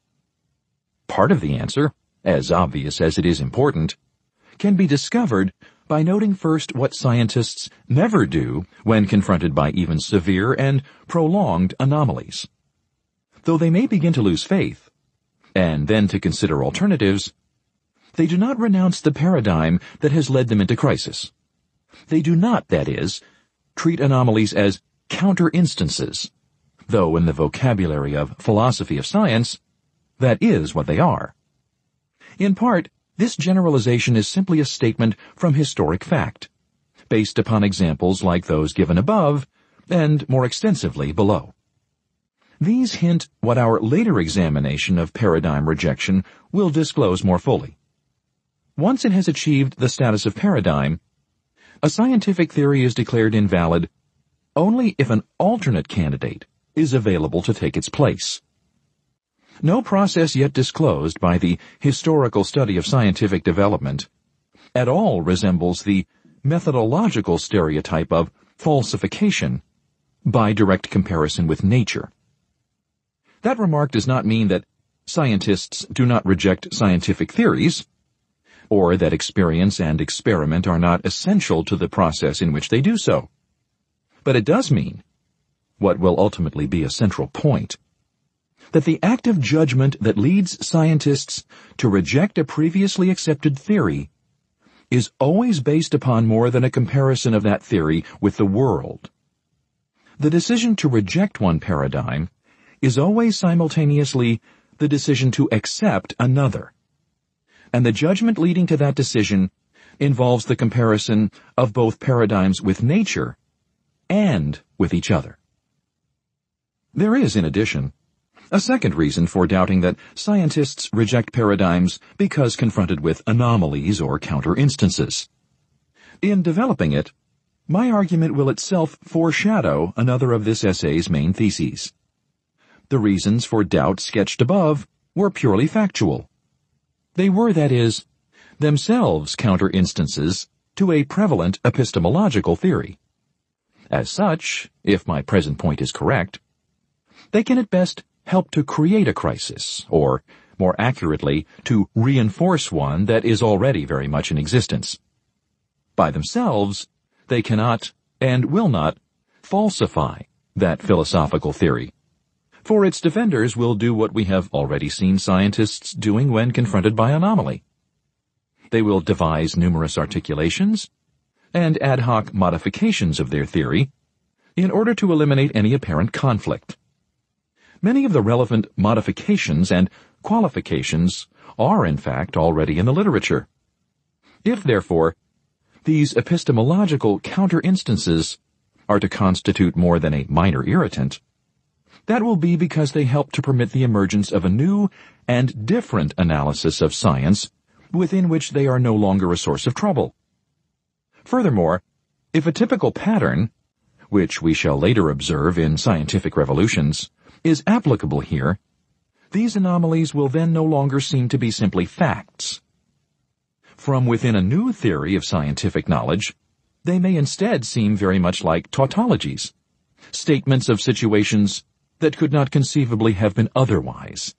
Part of the answer, as obvious as it is important, can be discovered by noting first what scientists never do when confronted by even severe and prolonged anomalies. Though they may begin to lose faith, and then to consider alternatives, they do not renounce the paradigm that has led them into crisis. They do not, that is, treat anomalies as counter instances, though in the vocabulary of philosophy of science, that is what they are. In part, this generalization is simply a statement from historic fact, based upon examples like those given above and more extensively below. These hint what our later examination of paradigm rejection will disclose more fully. Once it has achieved the status of paradigm, a scientific theory is declared invalid only if an alternate candidate is available to take its place. No process yet disclosed by the historical study of scientific development at all resembles the methodological stereotype of falsification by direct comparison with nature. That remark does not mean that scientists do not reject scientific theories, or that experience and experiment are not essential to the process in which they do so. But it does mean, what will ultimately be a central point, that the act of judgment that leads scientists to reject a previously accepted theory is always based upon more than a comparison of that theory with the world. The decision to reject one paradigm is always simultaneously the decision to accept another. And the judgment leading to that decision involves the comparison of both paradigms with nature and with each other. There is, in addition, a second reason for doubting that scientists reject paradigms because confronted with anomalies or counter instances. In developing it, my argument will itself foreshadow another of this essay's main theses. The reasons for doubt sketched above were purely factual. They were, that is, themselves counter instances to a prevalent epistemological theory. As such, if my present point is correct, they can at best help to create a crisis, or, more accurately, to reinforce one that is already very much in existence. By themselves, they cannot, and will not, falsify that philosophical theory. For its defenders will do what we have already seen scientists doing when confronted by anomaly. They will devise numerous articulations, and ad hoc modifications of their theory in order to eliminate any apparent conflict. Many of the relevant modifications and qualifications are in fact already in the literature. If, therefore, these epistemological counter-instances are to constitute more than a minor irritant, that will be because they help to permit the emergence of a new and different analysis of science within which they are no longer a source of trouble. Furthermore, if a typical pattern, which we shall later observe in scientific revolutions, is applicable here, these anomalies will then no longer seem to be simply facts. From within a new theory of scientific knowledge, they may instead seem very much like tautologies, statements of situations that could not conceivably have been otherwise.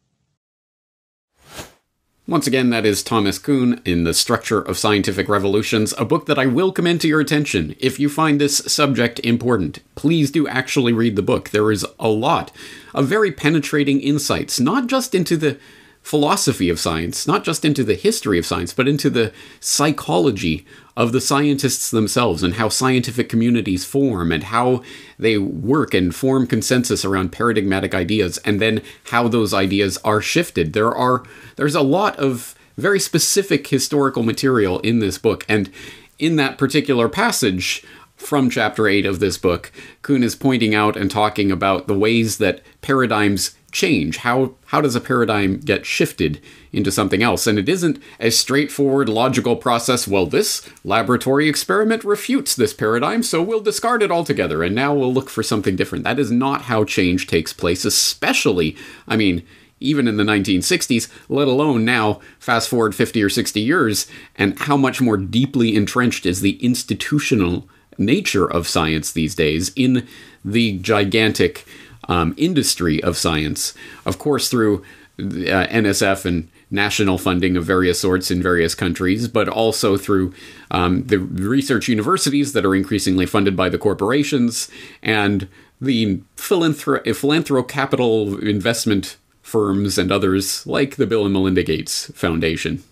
Once again, that is Thomas Kuhn in The Structure of Scientific Revolutions, a book that I will commend to your attention. If you find this subject important, please do actually read the book. There is a lot of very penetrating insights, not just into the philosophy of science, not just into the history of science, but into the psychology of the scientists themselves and how scientific communities form and how they work and form consensus around paradigmatic ideas and then how those ideas are shifted. There are there's a lot of very specific historical material in this book and in that particular passage from chapter 8 of this book, Kuhn is pointing out and talking about the ways that paradigms change. How how does a paradigm get shifted into something else? And it isn't a straightforward logical process. Well, this laboratory experiment refutes this paradigm, so we'll discard it altogether and now we'll look for something different. That is not how change takes place, especially, I mean, even in the 1960s, let alone now, fast forward 50 or 60 years, and how much more deeply entrenched is the institutional nature of science these days in the gigantic um, industry of science. Of course, through uh, NSF and national funding of various sorts in various countries, but also through um, the research universities that are increasingly funded by the corporations and the philanthro- philanthro capital investment firms and others like the Bill and Melinda Gates Foundation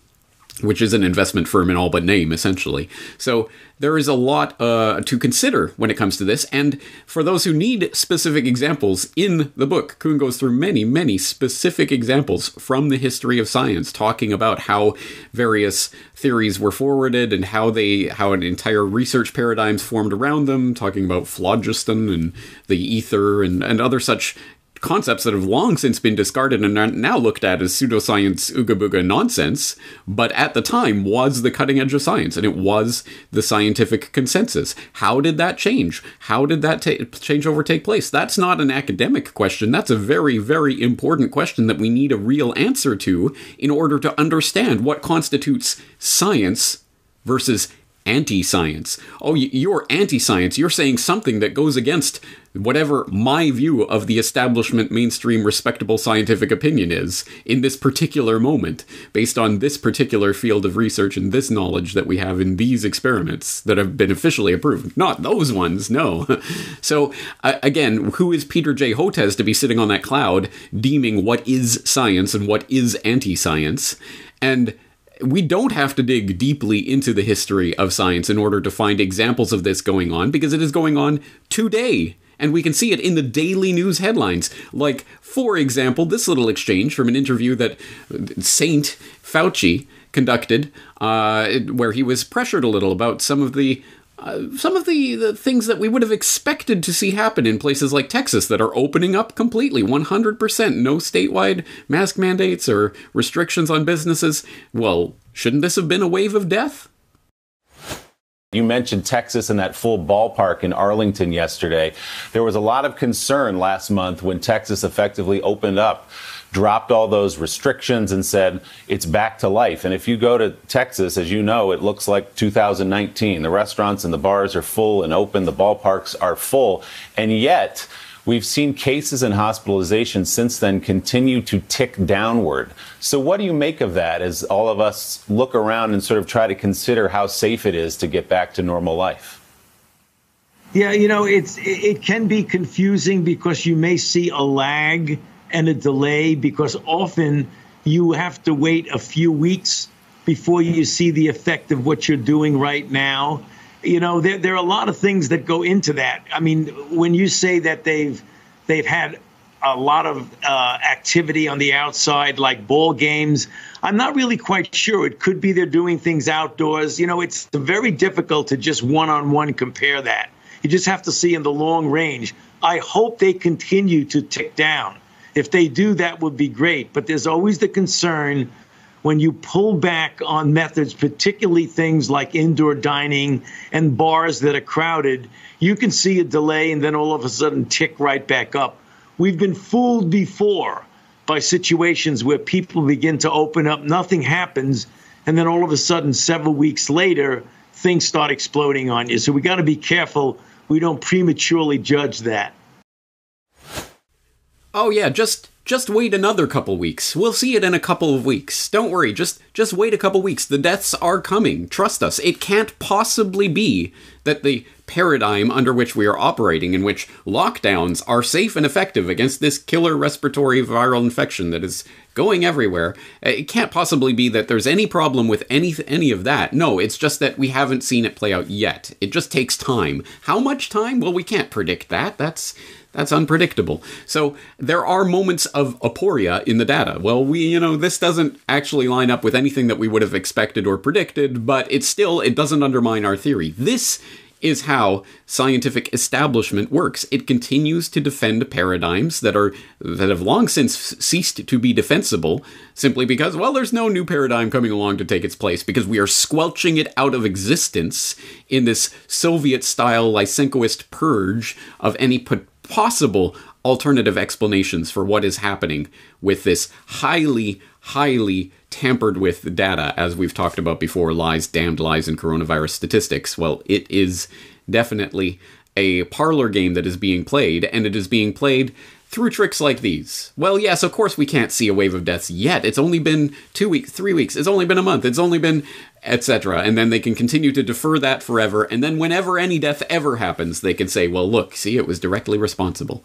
which is an investment firm in all but name, essentially. So there is a lot uh, to consider when it comes to this. And for those who need specific examples in the book, Kuhn goes through many, many specific examples from the history of science, talking about how various theories were forwarded and how they, how an entire research paradigms formed around them, talking about phlogiston and the ether and, and other such concepts that have long since been discarded and are now looked at as pseudoscience ooga booga nonsense, but at the time was the cutting edge of science and it was the scientific consensus. How did that change? How did that ta- changeover take place? That's not an academic question. That's a very, very important question that we need a real answer to in order to understand what constitutes science versus anti science. Oh, you're anti science. You're saying something that goes against whatever my view of the establishment mainstream respectable scientific opinion is in this particular moment, based on this particular field of research and this knowledge that we have in these experiments that have been officially approved. Not those ones, no. (laughs) so, uh, again, who is Peter J. Hotez to be sitting on that cloud deeming what is science and what is anti science? And we don't have to dig deeply into the history of science in order to find examples of this going on because it is going on today and we can see it in the daily news headlines. Like, for example, this little exchange from an interview that Saint Fauci conducted, uh, where he was pressured a little about some of the uh, some of the, the things that we would have expected to see happen in places like Texas that are opening up completely, 100%, no statewide mask mandates or restrictions on businesses. Well, shouldn't this have been a wave of death? You mentioned Texas and that full ballpark in Arlington yesterday. There was a lot of concern last month when Texas effectively opened up, dropped all those restrictions and said it's back to life. And if you go to Texas, as you know, it looks like 2019. The restaurants and the bars are full and open, the ballparks are full. And yet, We've seen cases and hospitalizations since then continue to tick downward. So, what do you make of that as all of us look around and sort of try to consider how safe it is to get back to normal life? Yeah, you know, it's it can be confusing because you may see a lag and a delay because often you have to wait a few weeks before you see the effect of what you're doing right now you know, there, there are a lot of things that go into that. I mean, when you say that they've they've had a lot of uh, activity on the outside, like ball games. I'm not really quite sure. It could be they're doing things outdoors. You know, it's very difficult to just one on one compare that. You just have to see in the long range. I hope they continue to tick down. If they do, that would be great. But there's always the concern when you pull back on methods, particularly things like indoor dining and bars that are crowded, you can see a delay and then all of a sudden tick right back up. We've been fooled before by situations where people begin to open up, nothing happens, and then all of a sudden, several weeks later, things start exploding on you. So we got to be careful we don't prematurely judge that. Oh, yeah, just just wait another couple weeks. We'll see it in a couple of weeks. Don't worry, just just wait a couple weeks. The deaths are coming. Trust us. It can't possibly be that the paradigm under which we are operating, in which lockdowns are safe and effective against this killer respiratory viral infection that is going everywhere. Eh, it can't possibly be that there's any problem with any any of that. No, it's just that we haven't seen it play out yet. It just takes time. How much time? Well, we can't predict that. That's that's unpredictable. So there are moments of aporia in the data. Well, we, you know, this doesn't actually line up with anything that we would have expected or predicted, but it still, it doesn't undermine our theory. This is how scientific establishment works. It continues to defend paradigms that are that have long since ceased to be defensible simply because well there's no new paradigm coming along to take its place because we are squelching it out of existence in this Soviet style Lysenkoist purge of any possible alternative explanations for what is happening with this highly highly tampered with data, as we've talked about before lies, damned lies, and coronavirus statistics. Well, it is definitely a parlor game that is being played, and it is being played through tricks like these. Well, yes, of course we can't see a wave of deaths yet. It's only been two weeks, three weeks, it's only been a month, it's only been etc. And then they can continue to defer that forever. And then whenever any death ever happens, they can say, well, look, see, it was directly responsible.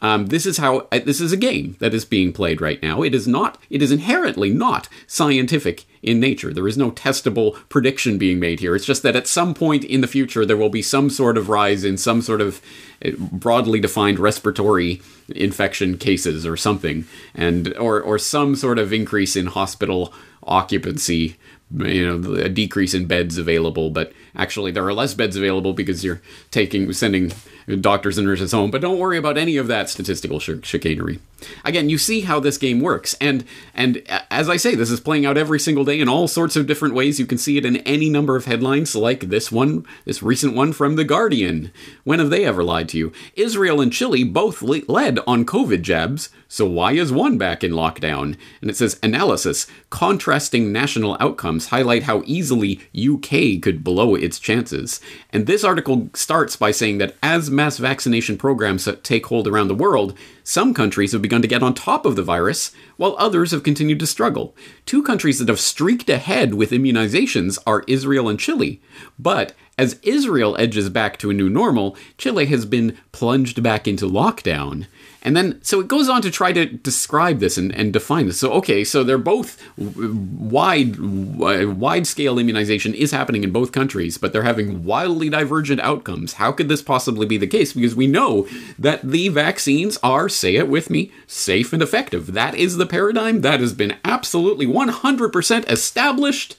Um, this is how uh, this is a game that is being played right now. It is not. It is inherently not scientific in nature. There is no testable prediction being made here. It's just that at some point in the future there will be some sort of rise in some sort of uh, broadly defined respiratory infection cases or something, and or or some sort of increase in hospital occupancy you know a decrease in beds available but actually there are less beds available because you're taking sending doctors and nurses home but don't worry about any of that statistical chicanery. Again you see how this game works and and as i say this is playing out every single day in all sorts of different ways. You can see it in any number of headlines like this one this recent one from the guardian. When have they ever lied to you? Israel and chile both led on covid jabs so why is one back in lockdown? And it says analysis contrasting national outcomes highlight how easily uk could blow its chances. And this article starts by saying that as mass vaccination programs take hold around the world, some countries have begun to get on top of the virus, while others have continued to struggle. Two countries that have streaked ahead with immunizations are Israel and Chile. But as Israel edges back to a new normal, Chile has been plunged back into lockdown. And then, so it goes on to try to describe this and, and define this. So, okay, so they're both wide, wide scale immunization is happening in both countries, but they're having wildly divergent outcomes. How could this possibly be the case? Because we know that the vaccines are, say it with me, safe and effective. That is the paradigm that has been absolutely 100% established.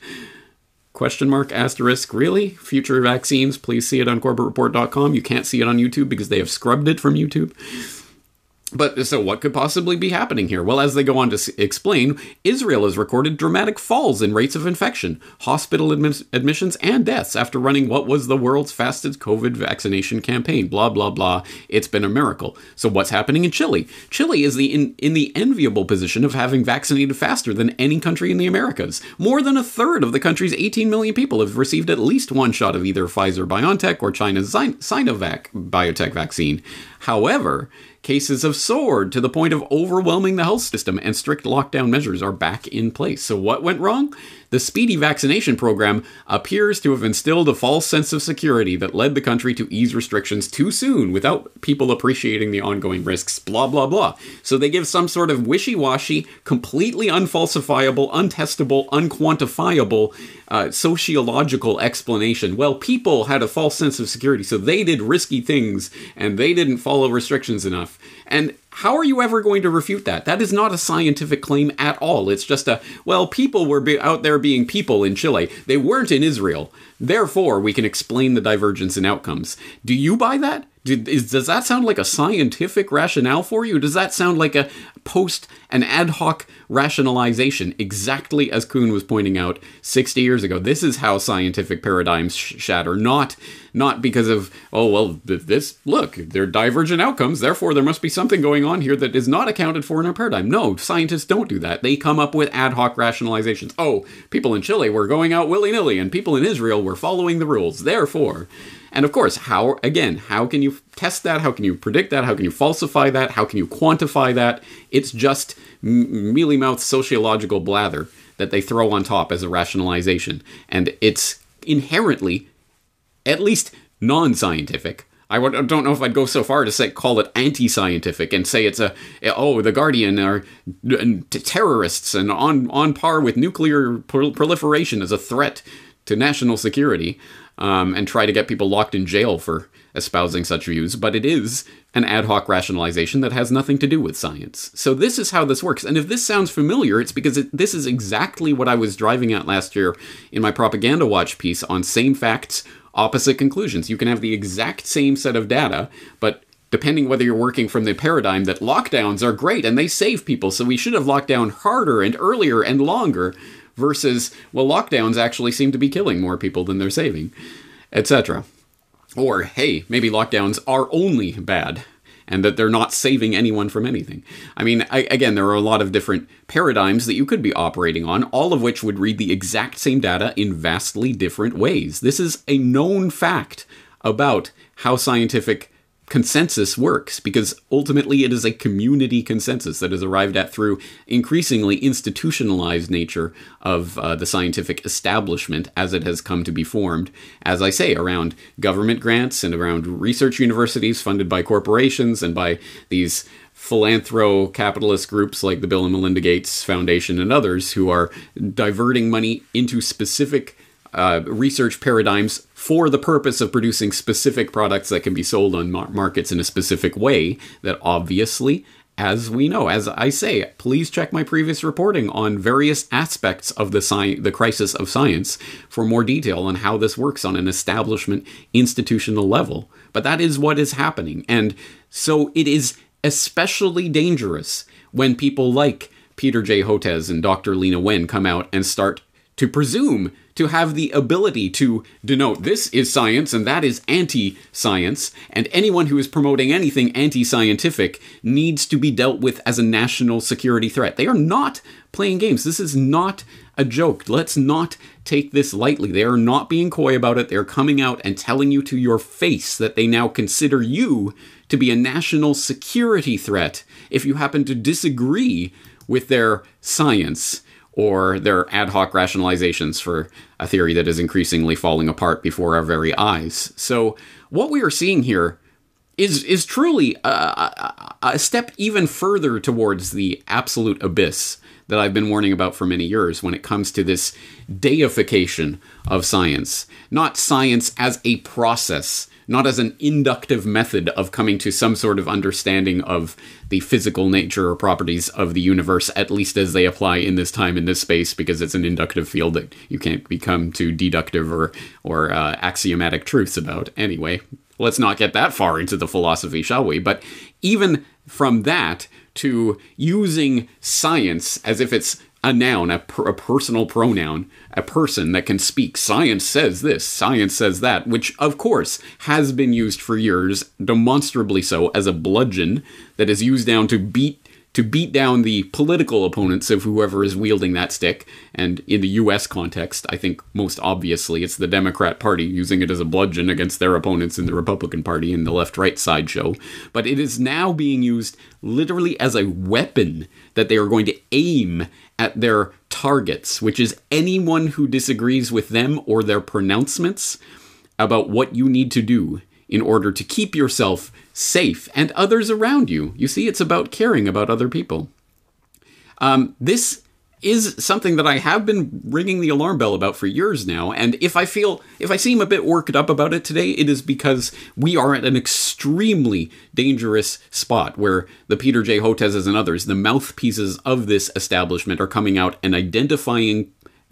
Question mark asterisk really? Future vaccines, please see it on corbettreport.com. You can't see it on YouTube because they have scrubbed it from YouTube. But so, what could possibly be happening here? Well, as they go on to s- explain, Israel has recorded dramatic falls in rates of infection, hospital admi- admissions, and deaths after running what was the world's fastest COVID vaccination campaign. Blah blah blah. It's been a miracle. So, what's happening in Chile? Chile is the in, in the enviable position of having vaccinated faster than any country in the Americas. More than a third of the country's 18 million people have received at least one shot of either Pfizer BioNTech or China's Sinovac biotech vaccine. However, cases have soared to the point of overwhelming the health system, and strict lockdown measures are back in place. So, what went wrong? The speedy vaccination program appears to have instilled a false sense of security that led the country to ease restrictions too soon without people appreciating the ongoing risks, blah, blah, blah. So they give some sort of wishy washy, completely unfalsifiable, untestable, unquantifiable, uh, sociological explanation. Well, people had a false sense of security, so they did risky things and they didn't follow restrictions enough. And how are you ever going to refute that? That is not a scientific claim at all. It's just a, well, people were be- out there being people in Chile. They weren't in Israel. Therefore, we can explain the divergence in outcomes. Do you buy that? Do, is, does that sound like a scientific rationale for you? Does that sound like a post, an ad hoc rationalization, exactly as Kuhn was pointing out 60 years ago? This is how scientific paradigms sh- shatter, not not because of oh well this look they're divergent outcomes therefore there must be something going on here that is not accounted for in our paradigm no scientists don't do that they come up with ad hoc rationalizations oh people in chile were going out willy-nilly and people in israel were following the rules therefore and of course, how, again, how can you test that? How can you predict that? How can you falsify that? How can you quantify that? It's just mealy mouth sociological blather that they throw on top as a rationalization. And it's inherently, at least non scientific. I don't know if I'd go so far to say call it anti-scientific and say it's a oh the Guardian are terrorists and on on par with nuclear proliferation as a threat to national security, um, and try to get people locked in jail for espousing such views. But it is an ad hoc rationalization that has nothing to do with science. So this is how this works. And if this sounds familiar, it's because it, this is exactly what I was driving at last year in my propaganda watch piece on same facts opposite conclusions. You can have the exact same set of data, but depending whether you're working from the paradigm that lockdowns are great and they save people, so we should have locked down harder and earlier and longer, versus, well, lockdowns actually seem to be killing more people than they're saving, etc. Or, hey, maybe lockdowns are only bad and that they're not saving anyone from anything. I mean, I, again, there are a lot of different paradigms that you could be operating on, all of which would read the exact same data in vastly different ways. This is a known fact about how scientific consensus works because ultimately it is a community consensus that is arrived at through increasingly institutionalized nature of uh, the scientific establishment as it has come to be formed as i say around government grants and around research universities funded by corporations and by these philanthro capitalist groups like the bill and melinda gates foundation and others who are diverting money into specific uh, research paradigms for the purpose of producing specific products that can be sold on mar- markets in a specific way that obviously as we know as i say please check my previous reporting on various aspects of the sci- the crisis of science for more detail on how this works on an establishment institutional level but that is what is happening and so it is especially dangerous when people like Peter J. Hotez and Dr. Leana Wen come out and start to presume to have the ability to denote this is science and that is anti science, and anyone who is promoting anything anti scientific needs to be dealt with as a national security threat. They are not playing games. This is not a joke. Let's not take this lightly. They are not being coy about it. They're coming out and telling you to your face that they now consider you to be a national security threat if you happen to disagree with their science or their ad hoc rationalizations for a theory that is increasingly falling apart before our very eyes. So, what we are seeing here is is truly a, a, a step even further towards the absolute abyss that I've been warning about for many years when it comes to this deification of science. Not science as a process, not as an inductive method of coming to some sort of understanding of the physical nature or properties of the universe, at least as they apply in this time in this space, because it's an inductive field that you can't become to deductive or or uh, axiomatic truths about. Anyway, let's not get that far into the philosophy, shall we? But even from that to using science as if it's a noun, a, per, a, personal pronoun, a person that can speak. Science says this, science says that, which of course has been used for years, demonstrably so, as a bludgeon that is used down to beat to beat down the political opponents of whoever is wielding that stick. And in the US context, I think most obviously it's the Democrat Party using it as a bludgeon against their opponents in the Republican Party in the left right sideshow. But it is now being used literally as a weapon that they are going to aim at their targets, which is anyone who disagrees with them or their pronouncements about what you need to do in order to keep yourself safe and others around you. You see, it's about caring about other people. Um, this is something that I have been ringing the alarm bell about for years now. And if I feel, if I seem a bit worked up about it today, it is because we are at an extremely dangerous spot where the Peter J. Hotezes and others, the mouthpieces of this establishment, are coming out and identifying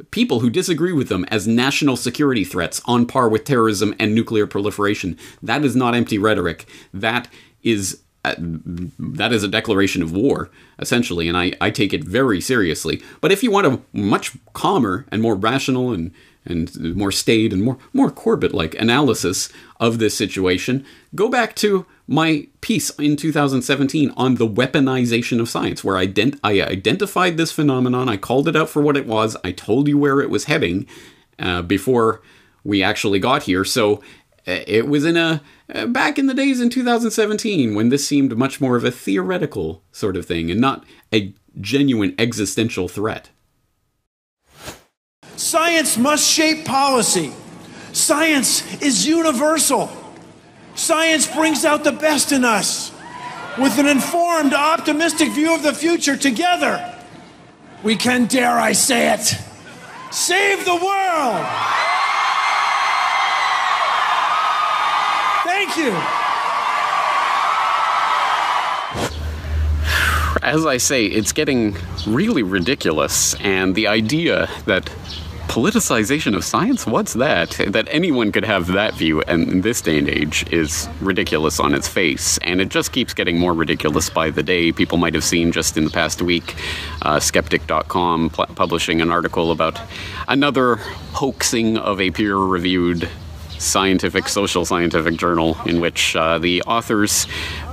people who disagree with them as national security threats on par with terrorism and nuclear proliferation. That is not empty rhetoric. That is that is a declaration of war, essentially, and I, I take it very seriously. But if you want a much calmer and more rational and and more staid and more more Corbett-like analysis of this situation, go back to my piece in 2017 on the weaponization of science, where I, ident- I identified this phenomenon, I called it out for what it was, I told you where it was heading uh, before we actually got here. So Uh, it was in a uh, back in the days in 2017 when this seemed much more of a theoretical sort of thing and not a genuine existential threat. Science must shape policy. Science is universal. Science brings out the best in us. With an informed, optimistic view of the future together, we can, dare I say it, save the world. Thank you. As I say, it's getting really ridiculous, and the idea that politicization of science what's that that anyone could have that view and in this day and age is ridiculous on its face and it just keeps getting more ridiculous by the day people might have seen just in the past week uh, skeptic.com publishing an article about another hoaxing of a peer-reviewed scientific, social scientific journal in which uh, the authors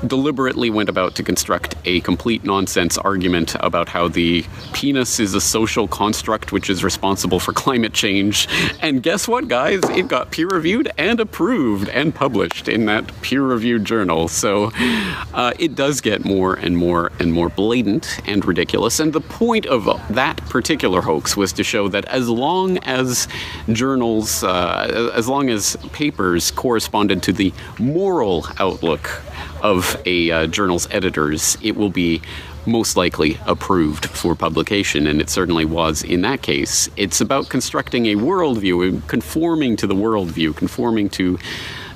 deliberately went about to construct a complete nonsense argument about how the penis is a social construct which is responsible for climate change. And guess what, guys? It got peer reviewed and approved and published in that peer reviewed journal. So uh, it does get more and more and more blatant and ridiculous. And the point of that particular hoax was to show that as long as journals, uh, as long as papers corresponded to the moral outlook of a uh, journal's editors, it will be most likely approved for publication, and it certainly was in that case. It's about constructing a worldview, conforming to the worldview, conforming to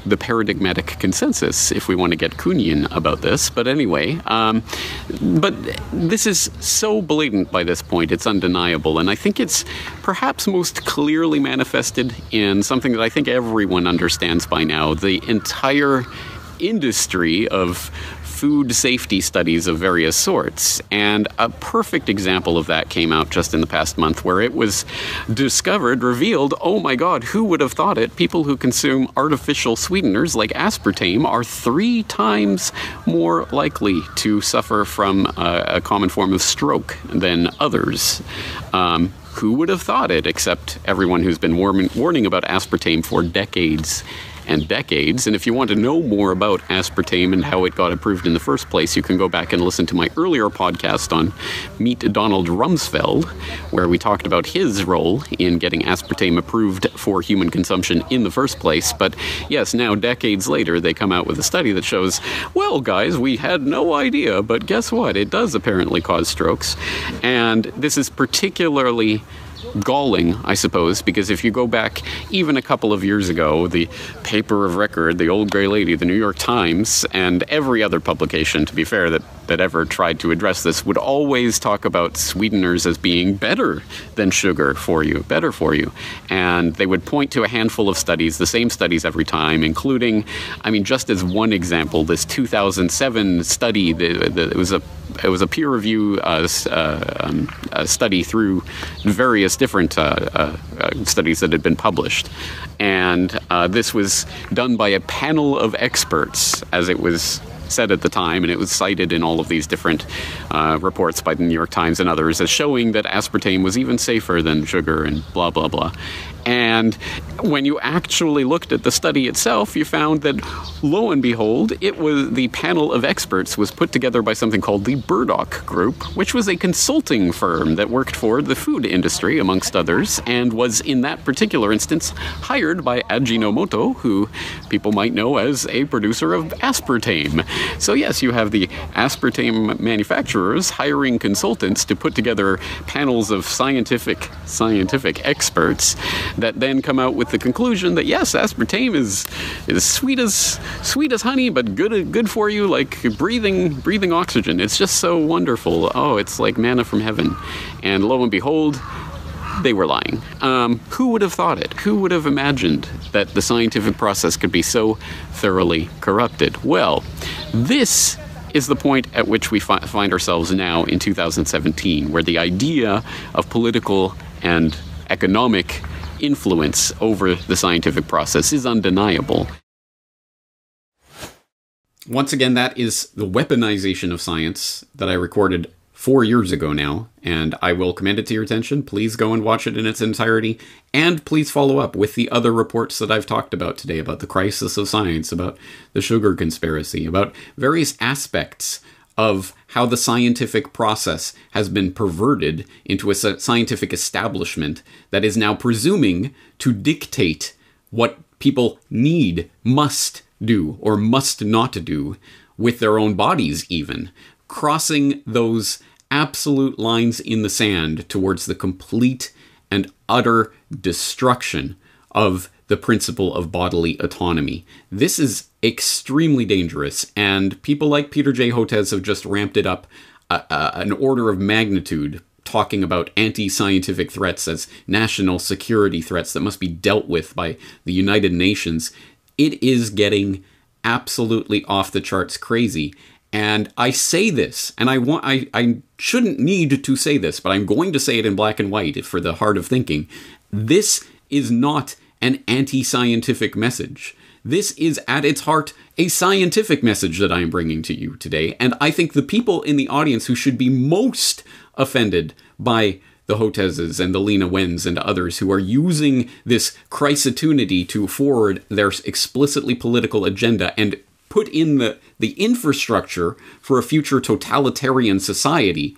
the paradigmatic consensus, if we want to get Kuhnian about this. But anyway, um, but this is so blatant by this point, it's undeniable. And I think it's perhaps most clearly manifested in something that I think everyone understands by now the entire industry of food safety studies of various sorts. And a perfect example of that came out just in the past month, where it was discovered, revealed oh my god, who would have thought it? People who consume artificial sweeteners like aspartame are three times more likely to suffer from a, a common form of stroke than others. Um, who would have thought it, except everyone who's been warning about aspartame for decades and decades. And if you want to know more about aspartame and how it got approved in the first place, you can go back and listen to my earlier podcast on Meet Donald Rumsfeld, where we talked about his role in getting aspartame approved for human consumption in the first place. But yes, now decades later, they come out with a study that shows, well, guys, we had no idea, but guess what? It does apparently cause strokes. And this is particularly galling, I suppose, because if you go back even a couple of years ago, the paper of record, the old gray lady, the New York Times, and every other publication, to be fair, that, that ever tried to address this would always talk about sweeteners as being better than sugar for you, better for you. And they would point to a handful of studies, the same studies every time, including, I mean, just as one example, this 2007 study, the, the, it was a it was a peer review uh, uh, um, study through various different uh, uh, uh, studies that had been published. And uh, this was done by a panel of experts, as it was said at the time, and it was cited in all of these different uh, reports by the New York Times and others as showing that aspartame was even safer than sugar and blah, blah, blah. And when you actually looked at the study itself, you found that lo and behold, it was the panel of experts was put together by something called the Burdock Group, which was a consulting firm that worked for the food industry, amongst others, and was in that particular instance hired by Ajinomoto, who people might know as a producer of aspartame. So yes, you have the aspartame manufacturers hiring consultants to put together panels of scientific scientific experts that then come out with the conclusion that yes, aspartame is is sweet as sweet as honey, but good good for you, like breathing breathing oxygen. It's just so wonderful. Oh, it's like manna from heaven. And lo and behold, they were lying. Um, who would have thought it? Who would have imagined that the scientific process could be so thoroughly corrupted? Well, this is the point at which we fi- find ourselves now in 2017, where the idea of political and economic influence over the scientific process is undeniable. Once again, that is the weaponization of science that I recorded four years ago now, and I will commend it to your attention. Please go and watch it in its entirety, and please follow up with the other reports that I've talked about today about the crisis of science, about the sugar conspiracy, about various aspects of how the scientific process has been perverted into a scientific establishment that is now presuming to dictate what people need, must do, or must not do with their own bodies, even. Crossing those absolute lines in the sand towards the complete and utter destruction of the principle of bodily autonomy. This is extremely dangerous, and people like Peter J. Hotez have just ramped it up uh, uh, an order of magnitude, talking about anti scientific threats as national security threats that must be dealt with by the United Nations. It is getting absolutely off the charts crazy. And I say this, and I want I, I shouldn't need to say this, but I'm going to say it in black and white for the heart of thinking. This is not an anti scientific message. This is at its heart a scientific message that I am bringing to you today. And I think the people in the audience who should be most offended by the Hotezes and the Leana Wens and others who are using this crisitunity to forward their explicitly political agenda and put in the, the infrastructure for a future totalitarian society.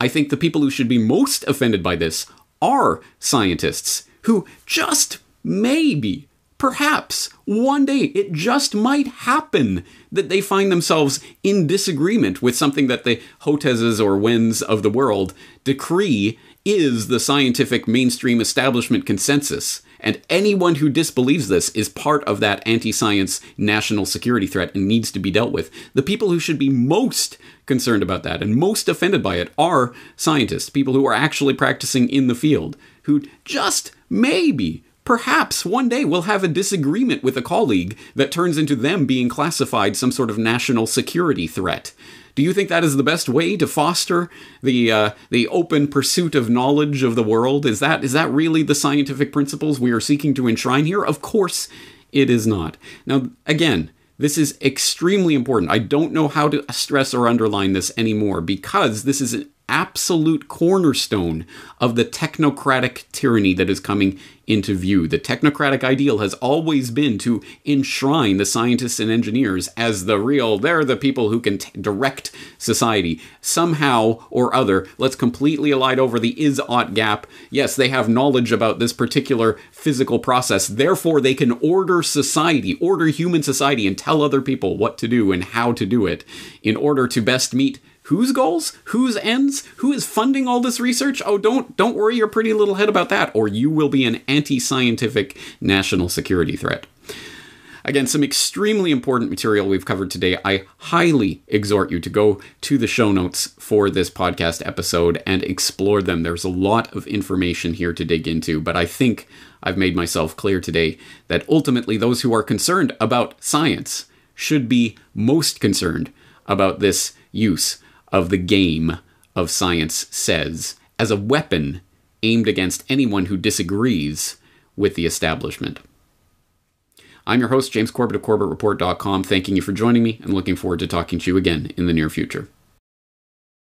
I think the people who should be most offended by this are scientists who just maybe Perhaps one day it just might happen that they find themselves in disagreement with something that the Hotezes or Wens of the world decree is the scientific mainstream establishment consensus. And anyone who disbelieves this is part of that anti science national security threat and needs to be dealt with. The people who should be most concerned about that and most offended by it are scientists, people who are actually practicing in the field, who just maybe Perhaps one day we'll have a disagreement with a colleague that turns into them being classified some sort of national security threat. Do you think that is the best way to foster the uh, the open pursuit of knowledge of the world? Is that is that really the scientific principles we are seeking to enshrine here? Of course, it is not. Now, again, this is extremely important. I don't know how to stress or underline this anymore because this is absolute cornerstone of the technocratic tyranny that is coming into view. The technocratic ideal has always been to enshrine the scientists and engineers as the real, they're the people who can t- direct society. Somehow or other, let's completely elide over the is ought gap. Yes, they have knowledge about this particular physical process, therefore, they can order society, order human society, and tell other people what to do and how to do it in order to best meet whose goals whose ends who is funding all this research oh don't don't worry your pretty little head about that or you will be an anti-scientific national security threat Again, some extremely important material we've covered today. I highly exhort you to go to the show notes for this podcast episode and explore them. There's a lot of information here to dig into, but I think I've made myself clear today that ultimately those who are concerned about science should be most concerned about this use of the game of science says as a weapon aimed against anyone who disagrees with the establishment. I'm your host, James Corbett of CorbettReport.com, thanking you for joining me and looking forward to talking to you again in the near future.